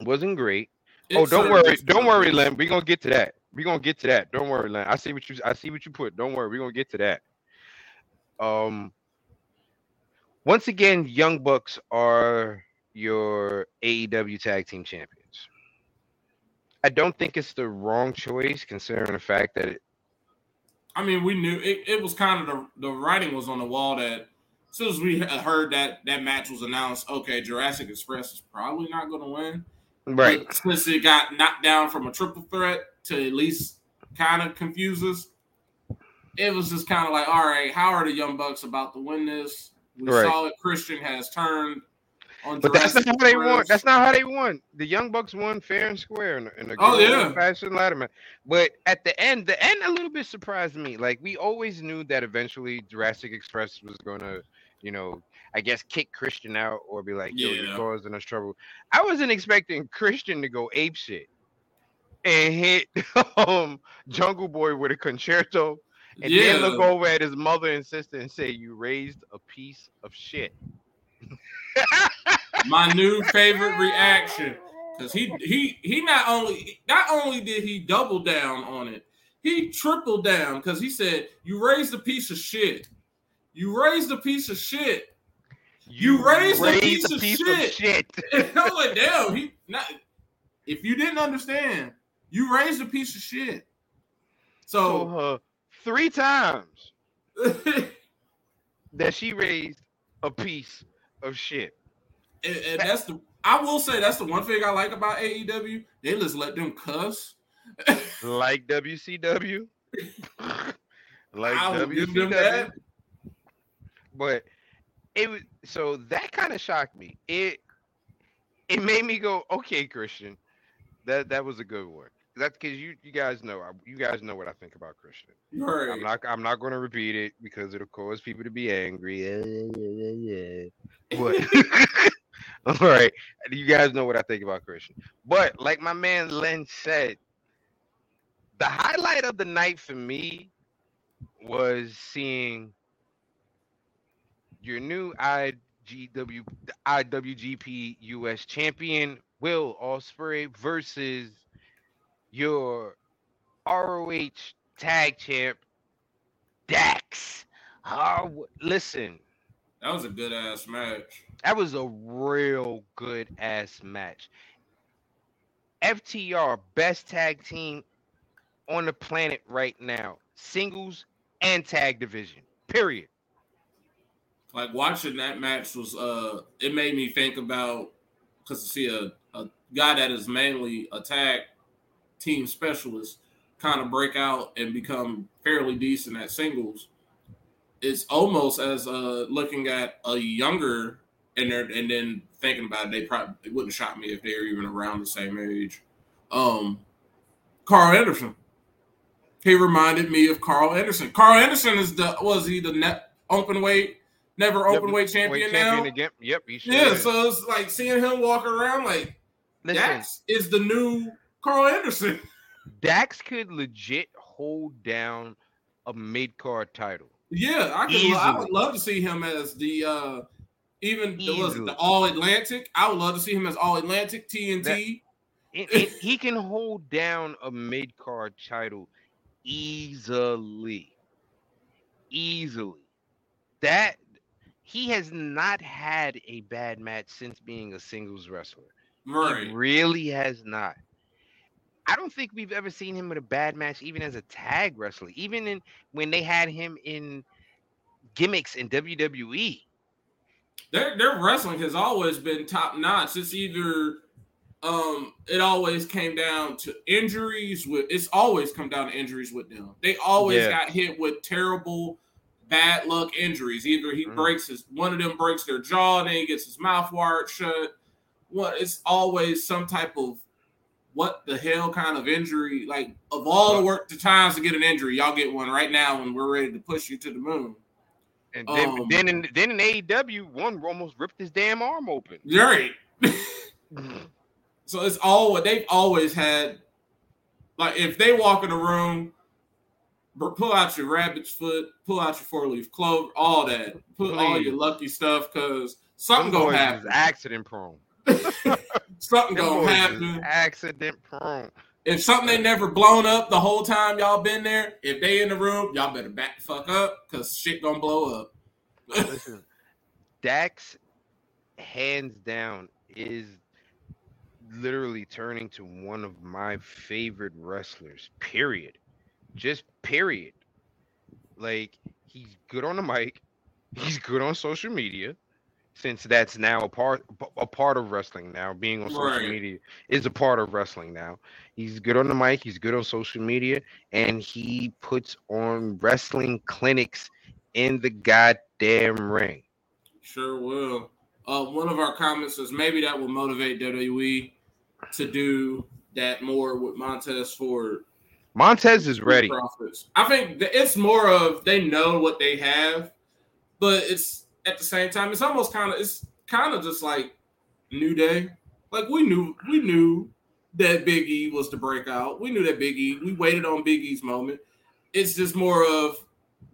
Wasn't great. oh, don't worry, don't worry, Len. We're gonna get to that. We're gonna get to that. Don't worry, Len. I see what you I see what you put. Don't worry, we're gonna get to that. Um once again, Young Bucks are your AEW tag team champions. I don't think it's the wrong choice considering the fact that it, I mean, we knew it, it was kind of the, the writing was on the wall that as soon as we heard that that match was announced, okay, Jurassic Express is probably not going to win. right. But since it got knocked down from a triple threat to at least kind of confuse us, it was just kind of like, all right, how are the Young Bucks about to win this? We Right. saw it. Christian has turned. But that's not how they won. That's not how they won. The Young Bucks won fair and square in, a- in Oh, yeah. fashion ladder match. But at the end, the end a little bit surprised me. Like we always knew that eventually Jurassic Express was gonna, you know, I guess kick Christian out or be like, yo, Yeah. you're causing us trouble. I wasn't expecting Christian to go ape shit. and hit um Jungle Boy with a con-chair-to, and yeah, then look over at his mother and sister and say, "You raised a piece of shit." My new favorite reaction because he he he not only not only did he double down on it, he tripled down because he said, "You raised a piece of shit. You raised a piece of shit. You, raised, a piece, of, shit." shit. And I'm like, damn, he not. If you didn't understand, you raised a piece of shit. So her three times that she raised a piece of shit. and, and that's the I will say that's the one thing I like about AEW. They just let them cuss. Like WCW. like them WCW. that. But it was so that kind of shocked me. It it made me go, okay, Christian, that that was a good one. That's because you you guys know you guys know what I think about Christian. Right. I'm not I'm not going to repeat it because it'll cause people to be angry. Yeah, yeah, yeah, yeah. But all right, you guys know what I think about Christian. But like my man Len said, the highlight of the night for me was seeing your new IGW IWGP US champion Will Ospreay versus your ROH tag champ Dax. How listen, That was a good ass match. that was a real good ass match. FTR best tag team on the planet right now, singles and tag division. Period. Like watching that match was uh it made me think about because to see a, a guy that is mainly a tag team specialist kind of break out and become fairly decent at singles. It's almost as uh looking at a younger and they're, and then thinking about it, they probably it wouldn't shock me if they're even around the same age. Um Karl Anderson. He reminded me of Karl Anderson. Karl Anderson is the was he the net open weight never open weight champion, Weight now? again. Yep, he sure Yeah, is. so it's like seeing him walk around like Listen, Dax is the new Karl Anderson. Dax could legit hold down a mid card title. Yeah, I could. I would love to see him as the uh even the, the All Atlantic. I would love to see him as All Atlantic TNT. It- it- he can hold down a mid card title easily. Easily. That he has not had a bad match since being a singles wrestler. right. He really has not. I don't think we've ever seen him in a bad match, even as a tag wrestler. Even in when they had him in gimmicks in. WWE. Their their wrestling has always been top notch. It's either um it always came down to injuries with it's always come down to injuries with them. They always Yeah. got hit with terrible bad luck injuries. Either he Mhm. breaks his one of them breaks their jaw, then he gets his mouth wired shut. What it's always some type of what the hell kind of injury. Like of all the work the times to get an injury, y'all get one right now when we're ready to push you to the moon. And then, Um, then in then in AEW, one almost ripped his damn arm open. Right. So it's all what they've always had. Like if they walk in the room, pull out your rabbit's foot, pull out your four leaf clover, all that, put all your lucky stuff, cause something boys gonna happen. accident prone. Something gonna happen. accident prone. If something ain't never blown up the whole time y'all been there, if they in the room, y'all better back the fuck up, cause shit gonna blow up. Listen, Dax, hands down, is literally turning to one of my favorite wrestlers. Period. Just period. Like he's good on the mic. He's good on social media. Since that's now a part a part of wrestling now, being on social Right. media is a part of wrestling now. He's good on the mic. He's good on social media, and he puts on wrestling clinics in the goddamn ring. Sure will. Uh, one of our comments says maybe that will motivate WWE to do that more with Montez for Montez is ready. profits. I think it's more of they know what they have, but it's at the same time it's almost kind of it's kind of just like New Day. Like we knew we knew that Big E was the breakout. We knew that Big E. We waited on Big E's moment. It's just more of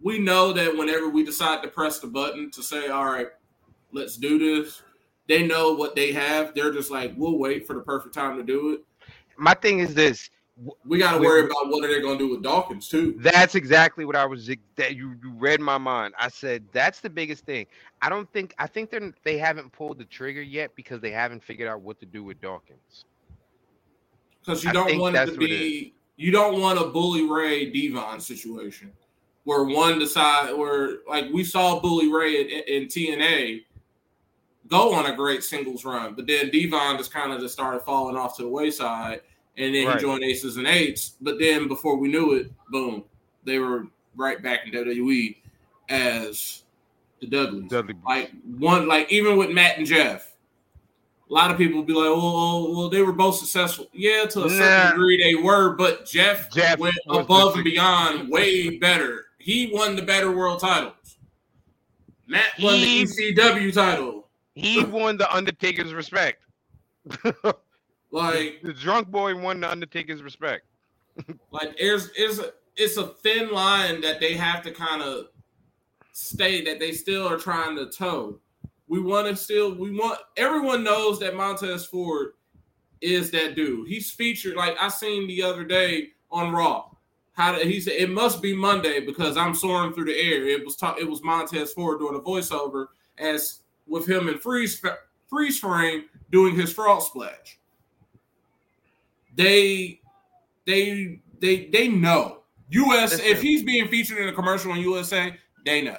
we know that whenever we decide to press the button to say, "All right, let's do this," they know what they have. They're just like, "We'll wait for the perfect time to do it." My thing is this: We got to worry about what are they going to do with Dawkins too. That's exactly what I was. That you, you read my mind. I said that's the biggest thing. I don't think. I think they're they haven't pulled the trigger yet because they haven't figured out what to do with Dawkins. Because you I don't want it to what it be. You don't want a Bully Ray Devon situation where one decide where like we saw Bully Ray in, in TNA go on a great singles run, but then Devon just kind of just started falling off to the wayside, and then Right. he joined Aces and Eights. But then before we knew it, boom, they were right back in WWE as the Dudleys. Dudley, Like one, like even with Matt and Jeff, a lot of people be like, "Well, well, well they were both successful." Yeah, to a certain degree they were, but Jeff, Jeff went above and beyond, way better. He won the better world titles. Matt won the ECW title. he won the Undertaker's respect. Like, the drunk boy won the Undertaker's respect. like there's is it's a thin line that they have to kind of stay that they still are trying to toe. We want to still we want everyone knows that Montez Ford is that dude. He's featured like I seen the other day on Raw. How did he said it must be Monday because I'm soaring through the air. It was ta- it was Montez Ford doing a voiceover as with him in freeze freeze frame doing his frog splash. They they they they know US if he's being featured in a commercial on USA, they know.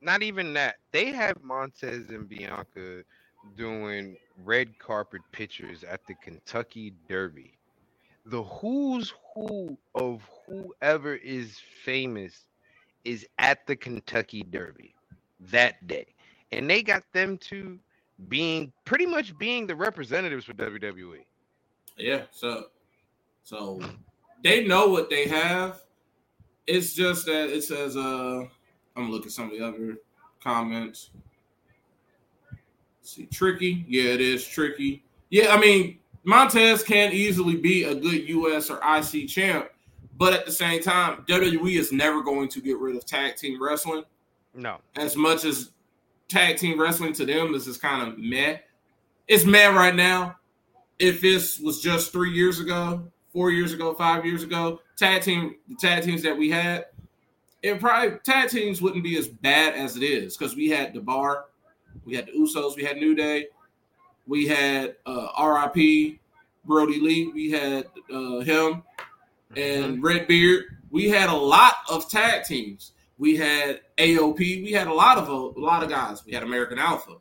Not even that. They have Montez and Bianca doing red carpet pictures at the Kentucky Derby. The who's who of whoever is famous is at the Kentucky Derby that day. And they got them two being pretty much being the representatives for. WWE. Yeah, so so they know what they have. It's just that it says uh I'm gonna look at some of the other comments. see, tricky. Yeah, it is tricky. Yeah, I mean Montez can easily be a good US or IC champ, but at the same time, WWE is never going to get rid of tag team wrestling. No. As much as tag team wrestling to them is just kind of meh. It's meh right now if this was just three years ago, four years ago, five years ago, tag team the tag teams that we had, it probably tag teams wouldn't be as bad as it is because we had the bar, we had the Usos, we had New Day, we had uh, RIP Brodie Lee, we had uh, him and Redbeard. We had a lot of tag teams. We had AOP. We had a lot of a, lot of guys. We had American Alpha.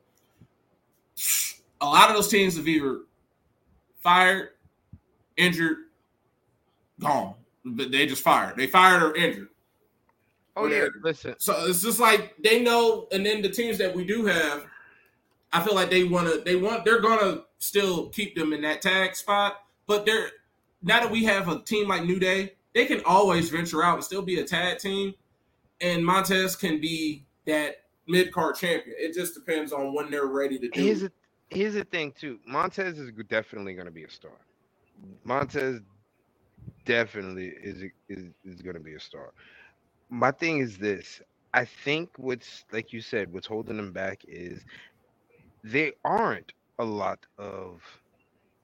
A lot of those teams have either fired, injured, gone. But they just fired. They fired or injured. Oh yeah, listen. So it's just like they know, and then the teams that we do have, I feel like they want to. They want. They're gonna still keep them in that tag spot. But they're now that we have a team like New Day, they can always venture out and still be a tag team, and Montez can be that mid card champion. It just depends on when they're ready to do. Here's it. the here's the thing too. Montez is definitely going to be a star. Montez definitely is is is going to be a star. My thing is this. I think what's like you said, what's holding them back is they aren't a lot of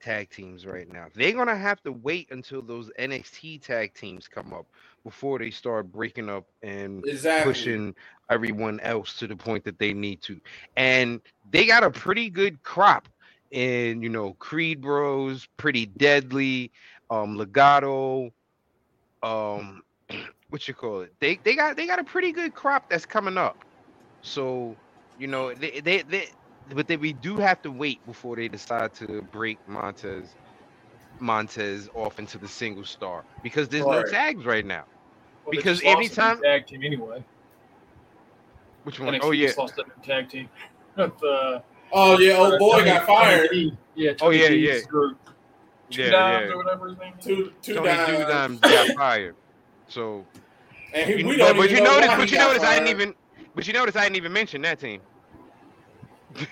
tag teams right now. They're gonna have to wait until those NXT tag teams come up before they start breaking up and exactly. pushing everyone else to the point that they need to. And they got a pretty good crop in, you know, Creed Bros, Pretty Deadly, um, Legado, um, what you call it? They they got they got a pretty good crop that's coming up. So, you know, they they, they but then we do have to wait before they decide to break Montez Montez off into the single star because there's no Right. tags right now. Well, Because just lost anytime- a tag team anyway. Which one? NXT Oh yeah. lost a tag team. With, uh, Oh yeah, old boy Tony- got fired. Tony D. Yeah. Oh, yeah, Tony yeah. Group. Two Yeah, dimes yeah. or whatever his name is. Two two Tony dimes. Dudam got fired. So, And he, you, we but, don't but even you know notice, but you got notice, I didn't fired. even, but you notice, I didn't even mention that team.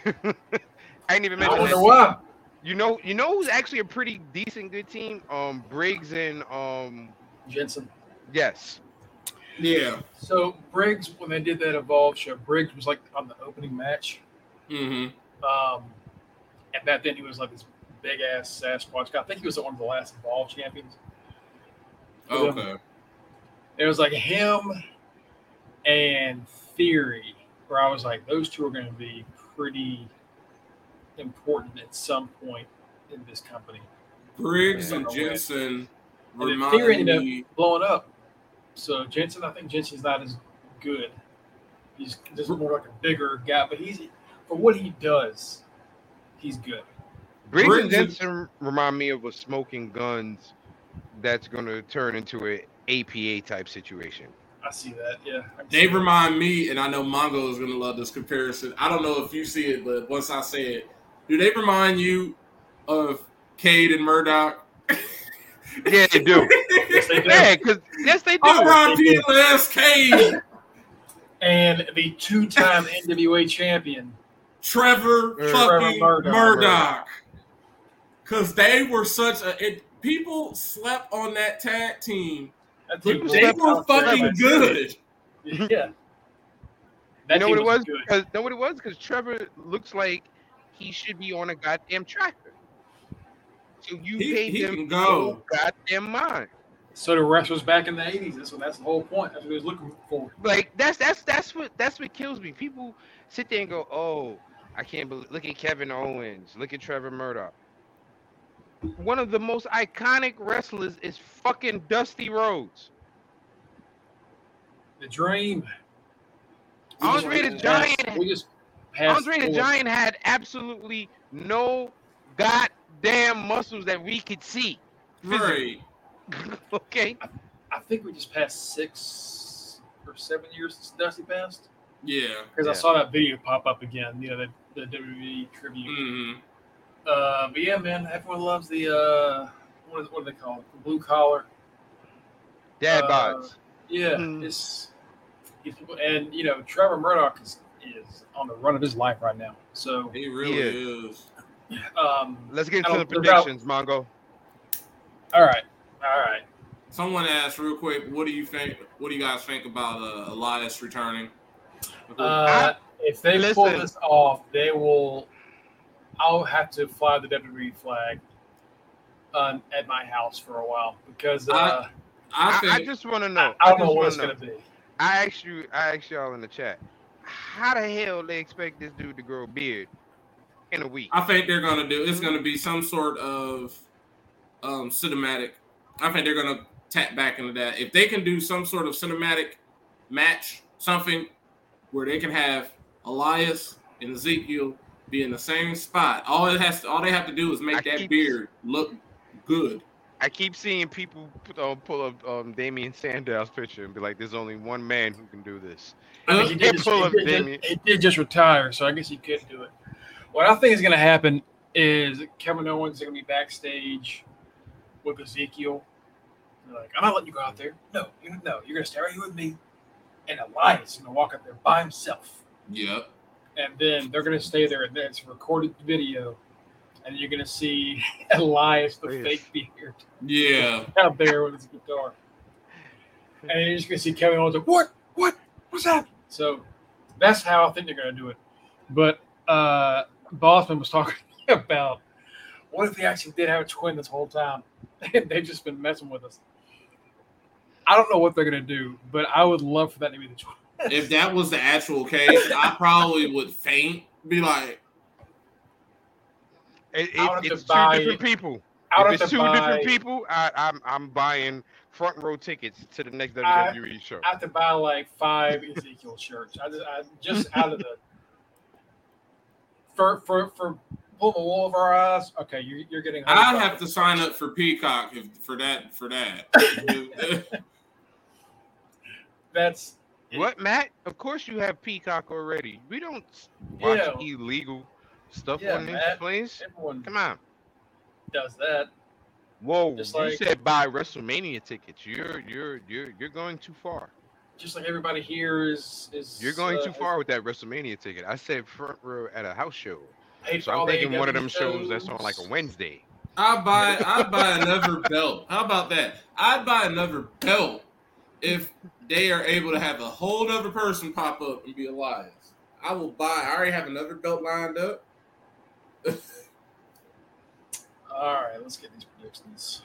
I didn't even I mention wonder that. why. You know, you know who's actually a pretty decent good team? Um, Briggs and um, Jensen. yes, Yeah. So Briggs, when they did that Evolve show, Briggs was like on the opening match. Mm-hmm. Um, and back then he was like this big ass Sasquatch guy. I think he was one of the last Evolve champions. Okay. It was like him and Theory, where I was like, those two are going to be pretty important at some point in this company. Briggs and Jensen And then remind Theory ended me. up blowing up. So Jensen, I think Jensen's not as good. He's just more like a bigger guy, but he's for what he does, he's good. Briggs, Briggs and and- Jensen remind me of a Smoking Gunns that's gonna turn into an APA type situation. I see that. Yeah, They remind me, and I know Mongo is going to love this comparison. I don't know if you see it, but once I say it, do they remind you of Cade and Murdoch? Yeah, they do. Yes, they do. yeah, because yes, they do. R.I.P. Lance Cade, and the two-time NWA champion. Trevor er, Trevor fucking Murdoch. Murdoch. Because they were such a. It, people slept on that tag team. That People dude They were fucking Trevor. good. Yeah. You know what it was? good. Because know what it was? Because Trevor looks like he should be on a goddamn tractor. So you He- paid he him can no go. goddamn mind. So the rest was back in the '80s. That's what. That's the whole point. That's what he was looking for. Like that's that's that's what that's what kills me. People sit there and go, "Oh, I can't believe." Look at Kevin Owens. Look at Trevor Murdoch. One of the most iconic wrestlers is fucking Dusty Rhodes. The dream. We Andre the Giant- passed- We just passed Andre the forward. Giant had absolutely no goddamn muscles that we could see. Right. okay. I think we just passed six or seven years since Dusty passed. Yeah. Because Yeah. I saw that video pop up again. You know, the, the WWE tribute. hmm Uh, but yeah, man, everyone loves the uh, what, is, what do they call it? The blue collar. Dad Uh, bods. Yeah, Hmm. it's, it's and you know Trevor Murdoch is, is on the run of his life right now. So He really is. um, Let's get I into the don't- without- predictions, Mongo. all right, all right. Someone asked real quick, what do you think? What do you guys think about uh, Elias returning? Uh, if they pull this off, they will. I'll have to fly the WWE flag um, at my house for a while because uh, I- I I, think I just want to know. I, I don't know what it's gonna be. I asked you. I asked y'all in the chat. How the hell they expect this dude to grow a beard in a week? I think they're gonna do. It's gonna be some sort of um, cinematic. I think they're gonna tap back into that. If they can do some sort of cinematic match, something where they can have Elias and Ezekiel be in the same spot. All it has, to, all they have to do is make I that keep- beard look good. I keep seeing people put, uh, pull up um, Damien Sandow's picture and be like, "There's only one man who can do this." I mean, he, did just, pull he, up did Damien. just, he did just retire, so I guess he could do it. What I think is going to happen is Kevin Owens is going to be backstage with Ezekiel. They're like, I'm not letting you go out there. No, you no, you're going to stay right here with me. And Elias is going to walk up there by himself. Yep. And then they're going to stay there, and then it's a recorded video. And you're going to see Elias, the Please. fake beard, Yeah. out there with his guitar. And you're just going to see Kevin Owens like, what? What? What's that? So that's how I think they're going to do it. But uh, Bossman was talking about what if they actually did have a twin this whole time? And they've just been messing with us. I don't know what they're going to do, but I would love for that to be the twin. If that was the actual case, I probably would faint. Be like, It, I would it, it's two buy- different people. I would if have it's to two buy, different people, I, I'm I'm buying front row tickets to the next I- WWE show. I have to buy like five Ezekiel shirts. I just, I, just out of the for for for pull the wool over our eyes. Okay, you're, you're getting. I'd have to sign up for Peacock if, for that. For that. That's What, Matt? Of course you have Peacock already. We don't watch Yeah. illegal stuff Yeah, on this Matt. place. everyone Come on. does that. Whoa, Just you like- said buy WrestleMania tickets. You're you're you're you're going too far. Just like everybody here is is. You're going uh, too far with that WrestleMania ticket. I said front row at a house show. So I'm the thinking one of them shows that's on like a. Wednesday. I'd buy I'd buy another belt. How about that? I'd buy another belt if they are able to have a whole other person pop up and be Elias. I will buy. I already have another belt lined up. All right, let's get these predictions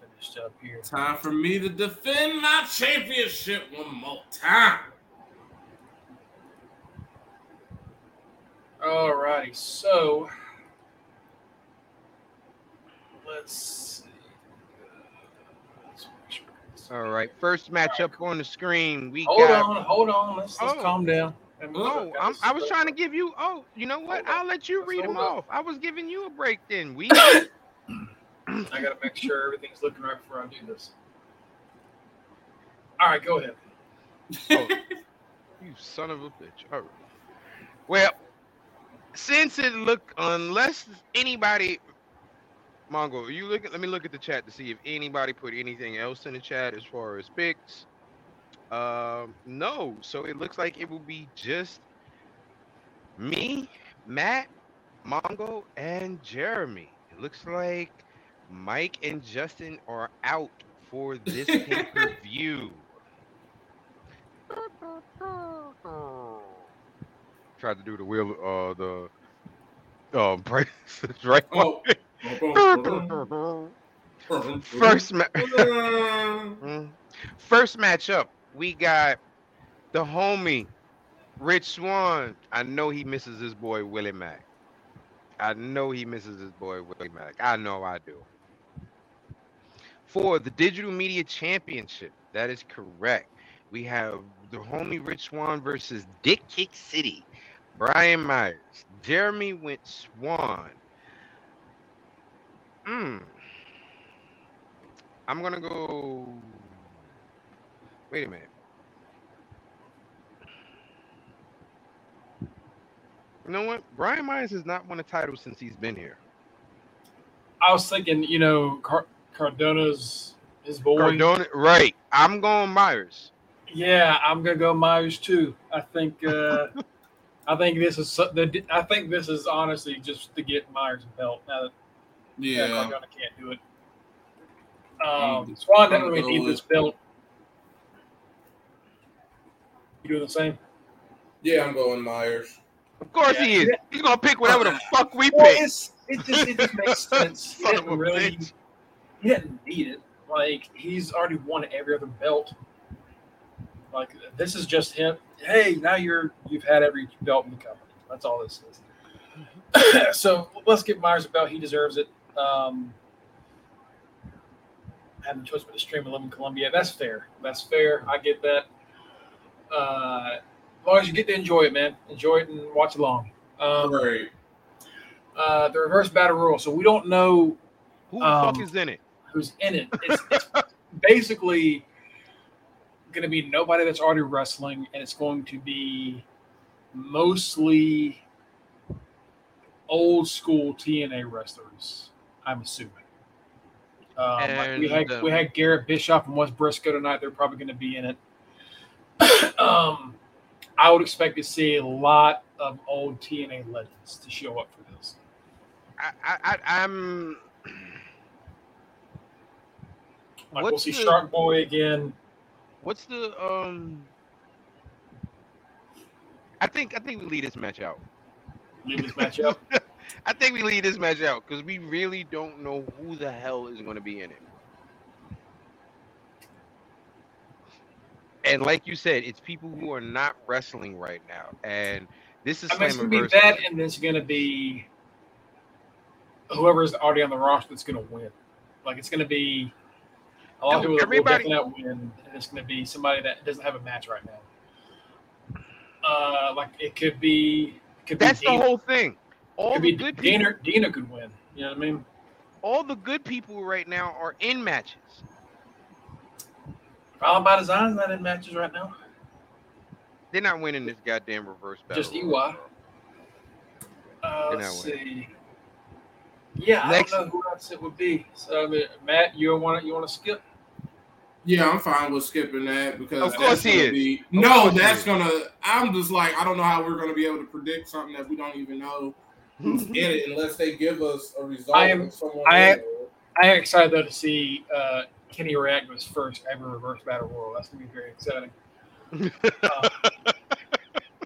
finished up here. Time for me to defend my championship one more time. All righty, so let's see. Let's make sure it's- All right, first matchup on the screen. We Hold got. on, hold on. Let's, let's Oh. calm down. And make sure Oh, I'm, I was trying to give you. Oh, you know what? I'll let you read them off. I was giving you a break then. We. I gotta make sure everything's looking right before I do this. All right, go ahead. Oh, you son of a bitch. All right. Well, since it looked, unless anybody, Mongo, you look at. Let me look at the chat to see if anybody put anything else in the chat as far as picks. Um, no. So it looks like it will be just me, Matt, Mongo, and Jeremy. It looks like Mike and Justin are out for this pay per view. Tried to do the wheel, uh, the um, price right. Oh. First, ma- Mm. First matchup, we got the homie Rich Swann. I know he misses his boy Willie Mack. I know he misses his boy Willie Mack. I know I do. For the Digital Media Championship, that is correct. We have the homie Rich Swann versus Dick Kick City. Brian Myers. Jeremy went Swann. I'm gonna go. Wait a minute. You know what? Brian Myers has not won a title since he's been here. I was thinking, you know, Car- Cardona's his boy. Cardona, right? I'm going Myers. Yeah, I'm gonna go Myers too. I think. Uh, I think this is so- the. I think this is honestly just to get Myers a belt. Now that yeah. Yeah. Cardona can't do it. Um, Swann doesn't really need this belt. You doing the same? Yeah, I'm going Myers. Of course Yeah. he is. He's gonna pick whatever the fuck we Well, pick. it just it just makes sense. He didn't really. bitch. He didn't need it. Like he's already won every other belt. Like this is just him. Hey, now you're you've had every belt in the company. That's all this is. so let's give Myers a belt. He deserves it. Um, having a choice but to stream and live in Columbia. That's fair. That's fair. I get that. Uh, as long as you get to enjoy it, man. Enjoy it and watch along. Um, Right. uh, the reverse battle royal. So we don't know Who the um, fuck is in it? who's in it. It's, it's basically going to be nobody that's already wrestling, and it's going to be mostly old school TNA wrestlers. I'm assuming. Um, like we had And, we um, had Garrett Bischoff and Wes Brisco tonight. They're probably going to be in it. um, I would expect to see a lot of old TNA legends to show up for this. I, I, I, I'm. Like we'll see the- Shark Boy again. What's the um? I think I think we lead this match out. Leave this match up. I think we leave this match out because we really don't know who the hell is going to be in it. And like you said, it's people who are not wrestling right now, and this is I mean, it's gonna be that, and it's gonna be whoever is already on the roster that's gonna win. Like it's gonna be a lot of people that will definitely not win, and it's gonna be somebody that doesn't have a match right now. Uh, like it could be, it could That's be the whole thing. All the be good people, Dina, Dina could win. You know what I mean? all the good people right now are in matches. Problem by Design's not in matches right now. They're not winning this goddamn reverse battle. Just royal, EY. Uh, let's see. Yeah, Next- I don't know who else it would be. So, I mean, Matt, you want to you want to skip? Yeah, I'm fine with skipping that because Of course that's he is. Be, Of no, course he that's is. gonna. I'm just like I don't know how we're gonna be able to predict something that we don't even know who's in it unless they give us a result. I am- someone I- I am excited though to see uh, Kenny Ragna's first ever reverse battle royal. That's gonna be very exciting. Uh,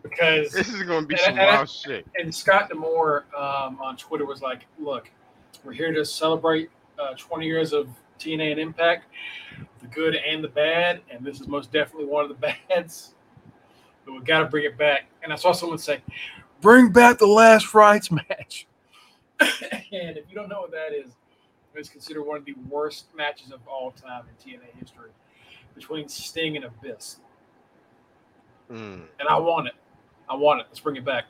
because This is gonna be And- some and I- wild shit. and Scott D'Amore um, on Twitter was like, "Look, we're here to celebrate uh, 20 years of TNA and Impact, the good and the bad, and this is most definitely one of the bads. But we got to bring it back." And I saw someone say, "Bring back the last rites match." and if you don't know what that is, it's considered one of the worst matches of all time in TNA history between Sting and Abyss. Mm, And I want it. I want it. Let's bring it back.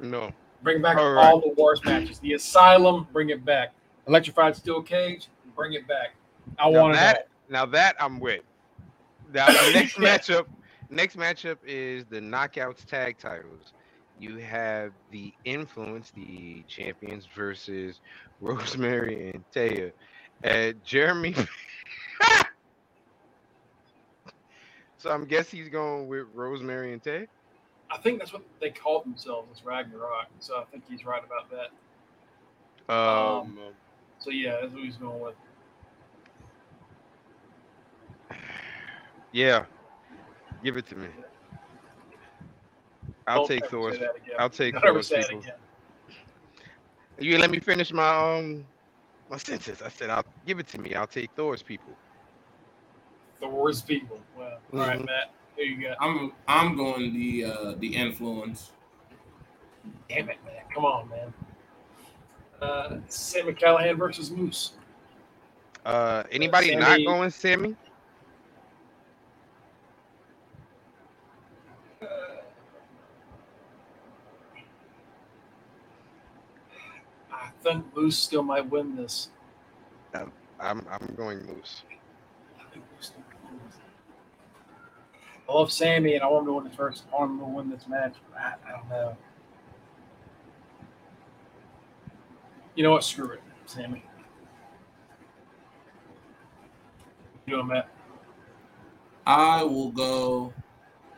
no. Bring back All all, right. the worst matches. The Asylum, bring it back. Electrified Steel Cage, bring it back. I Now want it that- all. Now that I'm with. Now the next matchup, next matchup is the Knockouts tag titles. You have the Influence, the champions, versus Rosemary and Taya. Uh, Jeremy. so I'm guessing he's going with Rosemary and Taya. I think that's what they call themselves as Ragnarok. So I think he's right about that. Um, So yeah, that's what he's going with. yeah, give it to me. I'll Don't take Thor's. say. I'll take Don't Thor's people. You let me finish my um my sentence. I said I'll give it to me. I'll take Thor's people. Thor's people. Well, all right, Mhm. Matt. Who you got? I'm I'm going the uh the influence. Damn it, man. Come on, man. Uh, Sami Callihan versus Moose. Uh anybody not Sami- going Sami? Uh, I think Moose still might win this. Um, I'm I'm going Moose. I Moose still might win this. I love Sami, and I want him to win his first. I want him to win this match. I, I don't know. You know what? Screw it, Sami. You doing, Matt? I will go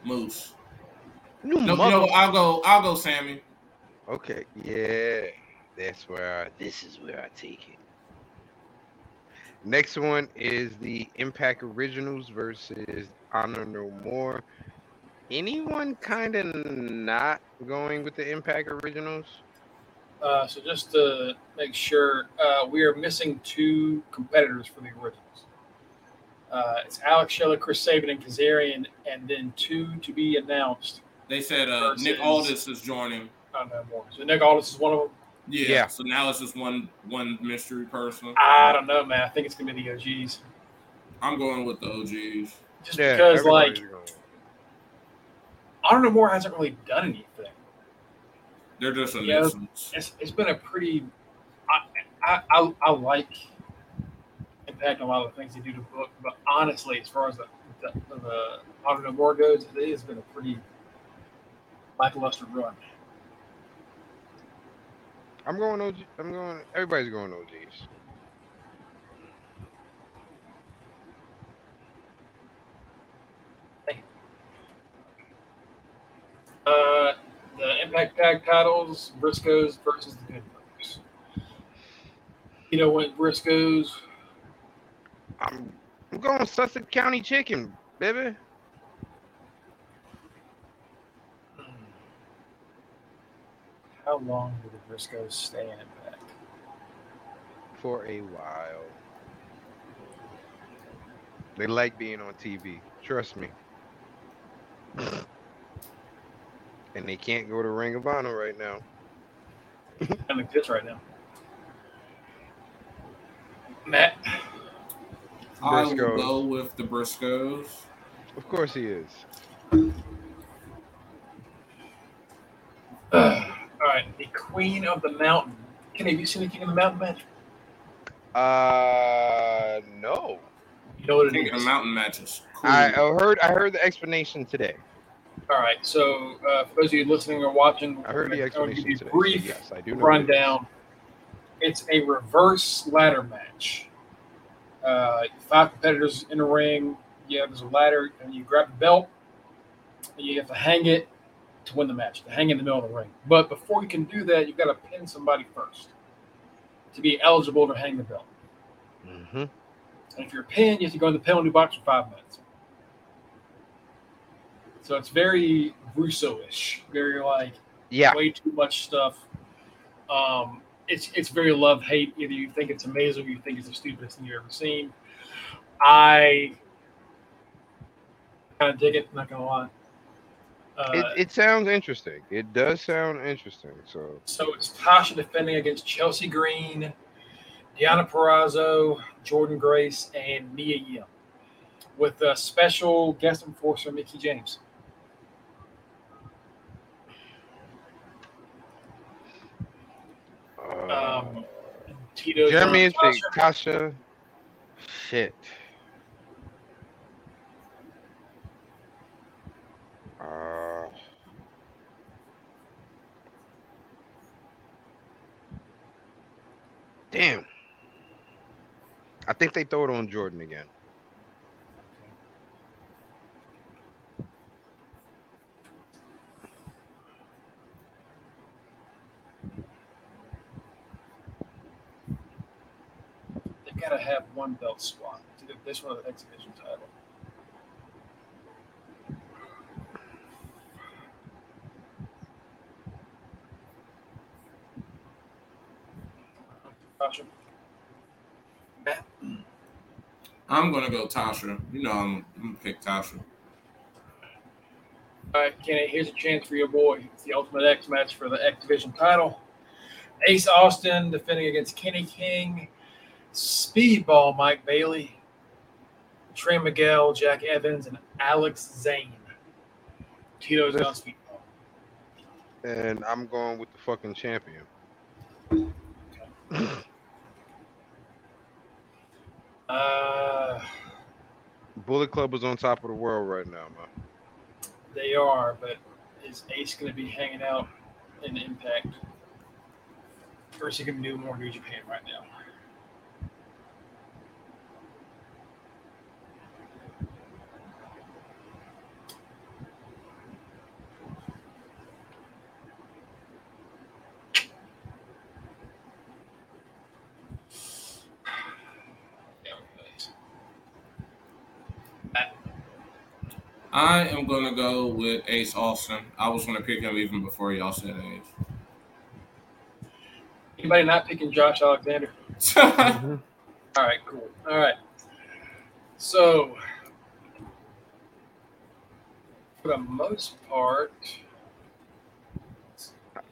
Moose. You No, no, I'll go. I'll go Sami. Okay, yeah. That's where I, this is where I take it. Next one is the Impact Originals versus Honor No More. Anyone kind of not going with the Impact Originals? Uh, so just to make sure, uh, we are missing two competitors for the originals. Uh, it's Alex Shelley, Chris Sabin, and Kazarian, and then two to be announced. They said uh, Nick Aldis is joining. I don't know more. So Nick Aldis is one of them. Yeah. Yeah. So now it's just one one mystery person. I don't know, man. I think it's gonna be the OGs, I'm going with the OGs. just because like everybody's going. Honor No More hasn't really done anything. They're just a Yeah. nuisance. It's, it's been a pretty. I, I I I like Impact and a lot of the things they do to book, but honestly, as far as the the, the Honor No More goes, it has been a pretty lackluster run. I'm going OG. I'm going. Everybody's going OGs. Uh, the Impact Tag titles: Briscoes versus the Good Brothers. You know what, Briscoes? I'm. I'm going Sussex County Chicken, baby. How long do the Briscoes stay in Impact? for a while. They like being on TV. Trust me. and they can't go to Ring of Honor right now. I'm exists right now. Matt, I will Briscoes. go with the Briscoes. Of course he is. all right, the Queen of the Mountain. Can have you seen the King of the Mountain match? Uh, no. You know what it King of the Mountain matches. Cool. I, I heard. I heard the explanation today. All right, so uh, for those of you listening or watching, I heard the I'm gonna give explanation you today. a so brief yes, I do know. rundown. It's a reverse ladder match. Uh, five competitors in a ring. yeah, there's a ladder, and you grab the belt, and you have to hang it to win the match, to hang in the middle of the ring. But before you can do that, you've got to pin somebody first to be eligible to hang the belt. Mm-hmm. And if you're pinned, you have to go in the penalty box for five minutes. So it's very Russo-ish, very like Yeah. way too much stuff. Um, it's it's very love hate. Either you think it's amazing, or you think it's the stupidest thing you've ever seen. I kind of dig it. Not gonna lie. Uh, It, it sounds interesting. It does sound interesting. So so it's Tasha defending against Chelsea Green, Deonna Purrazzo, Jordan Grace, and Mia Yim, with a special guest enforcer Mickie James. uh, Um, Tito. Jeremy is Tasha-. Tasha. Shit. Uh, damn. I think they throw it on Jordan again. They gotta have one belt swap. It's either this one or the exhibition title. Tasha. Matt. I'm gonna go Tasha. You know I'm, I'm gonna pick Tasha. All right, Kenny, here's a chance for your boy. It's the Ultimate X match for the X Division title. Ace Austin defending against Kenny King, Speedball Mike Bailey, Trey Miguel, Jack Evans, and Alex Zayne. Tito's on Speedball. And I'm going with the fucking champion. Uh, Bullet Club is on top of the world right now, man. they are, but is Ace going to be hanging out in Impact? Or is he going to do more New Japan right now? I am gonna go with Ace Austin. I was gonna pick him even before y'all said Ace. Anybody not picking Josh Alexander? All right, cool. All right. So, for the most part,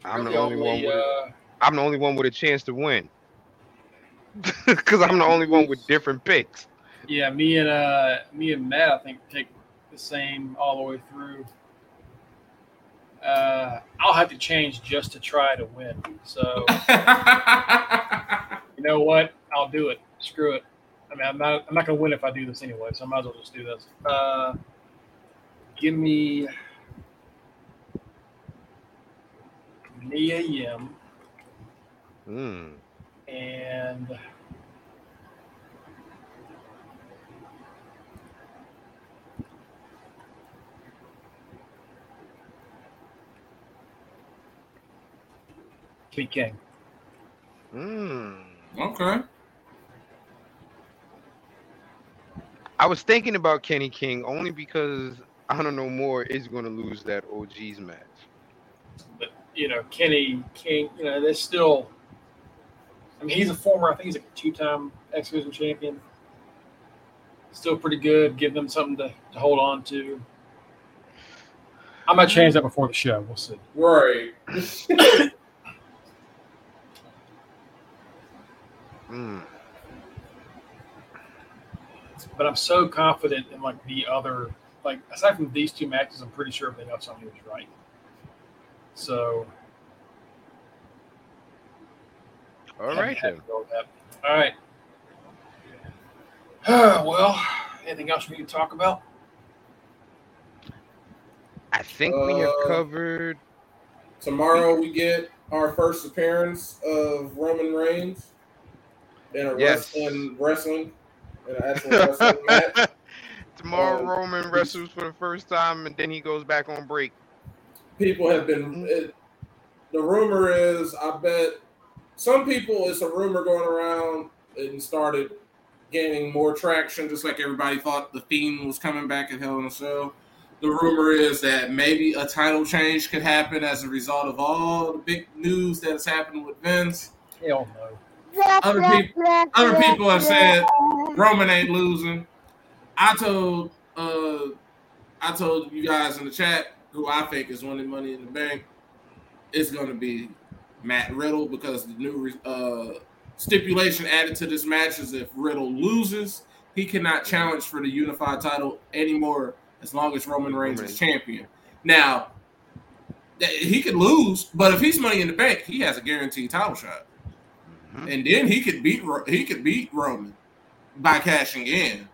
I'm the really only one. With, uh, I'm the only one with a chance to win. Because I'm the only one with different picks. yeah, me and uh, me and Matt, I think, take the same all the way through. Uh, I'll have to change just to try to win. So, you know what? I'll do it. Screw it. I mean, I'm not. I'm not gonna win if I do this anyway. So I might as well just do this. Uh, give me Mia Yim Hmm. and Kenny King. Hmm. okay. I was thinking about Kenny King only because I don't know more is going to lose that OG's match. but you know Kenny King, you know, there's still. I mean, he's a former. I think he's a two-time X Division champion. Still pretty good. Give them something to, to hold on to. I might change that before the show. We'll see. Right. But I'm so confident in like the other, like aside from these two matches, I'm pretty sure everything else on here is right. So All I'm right happy then. to go with that. All right. well, anything else we need to talk about? I think we have Uh, covered. Tomorrow we get our first appearance of Roman Reigns in a Yes. wrestling wrestling in an actual wrestling match. tomorrow Um, Roman wrestles for the first time, and then he goes back on break. people have been. It, the rumor is, I bet some people. It's a rumor going around and started gaining more traction, just like everybody thought the Fiend was coming back at Hell in a Cell. The rumor is that maybe a title change could happen as a result of all the big news that has happened with Vince. Hell no. Other people, other people have said Roman ain't losing. I told, uh, I told you guys in the chat who I think is winning Money in the Bank. It's going to be Matt Riddle because the new uh, stipulation added to this match is if Riddle loses, he cannot challenge for the unified title anymore as long as Roman Reigns is champion. Now, he could lose, but if he's Money in the Bank, he has a guaranteed title shot Mhm. and then he could beat he could beat Roman by cashing in.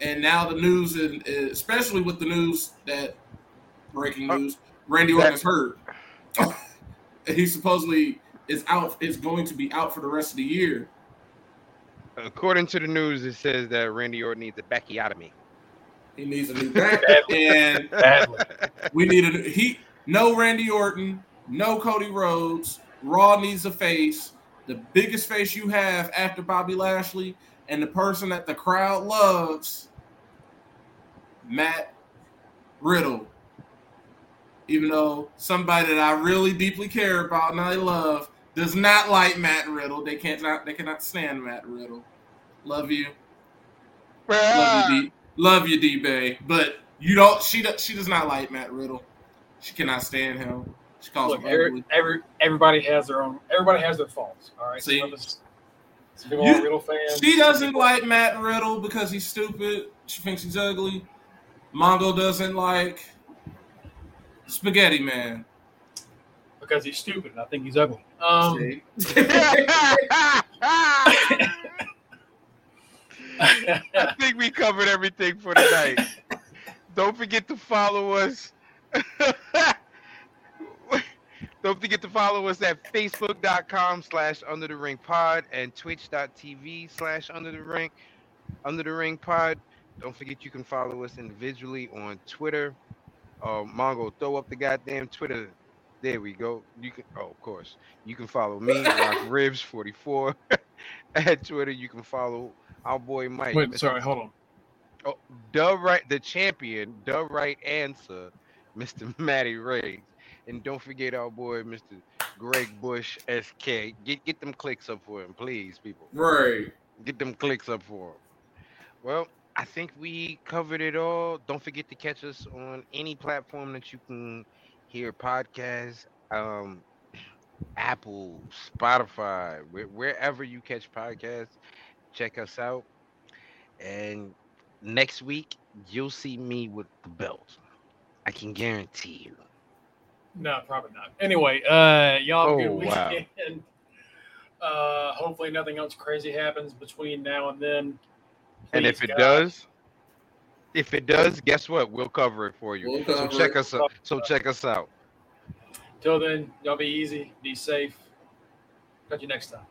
And now the news, and especially with the news that breaking Uh, news, Randy Orton is hurt. he supposedly is out. Is going to be out for the rest of the year. According to the news, it says that Randy Orton needs a backiotomy. He needs a new back, and Badly. we need a he. No Randy Orton, no Cody Rhodes. Raw needs a face. The biggest face you have after Bobby Lashley, and the person that the crowd loves, Matt Riddle. Even though somebody that I really deeply care about and I love does not like Matt Riddle, they can't not they cannot stand Matt Riddle. Love you, love you, D. Love you, D. Bay. But you don't. She does. She does not like Matt Riddle. She cannot stand him. She calls Look, him every, every everybody has their own. Everybody has their faults. All right. See? Of us- some You- are Riddle fans. She doesn't like Matt Riddle because he's stupid. She thinks he's ugly. Mongo doesn't like Spaghetti Man. because he's stupid. I think he's ugly. Um, I think we covered everything for tonight. Don't forget to follow us. Don't forget to follow us at facebook.com slash under the ring pod and twitch.tv slash under the ring under the ring pod. Don't forget you can follow us individually on Twitter. Uh, Mongo, throw up the goddamn Twitter. There we go. You can oh of course. You can follow me, Rock Ribs 44 at Twitter. You can follow our boy Mike. wait, sorry, hold on. Oh, the right, the champion, the right answer, Mr. Matty Riggs, and don't forget our boy, Mr. Greg Bush, SK. Get get them clicks up for him, please, people. Right. Get them clicks up for him. Well, I think we covered it all. Don't forget to catch us on any platform that you can hear podcasts. Um, Apple, Spotify, where, wherever you catch podcasts, check us out. And next week, you'll see me with the belt. I can guarantee you. No, probably not. Anyway, uh, y'all have a Oh, good wow. weekend. Uh, hopefully nothing else crazy happens between now and then. And if it God. does, if it does, guess what? We'll cover it for you. We'll so check it. us out. So check us out. Till then, y'all be easy, be safe. Catch you next time.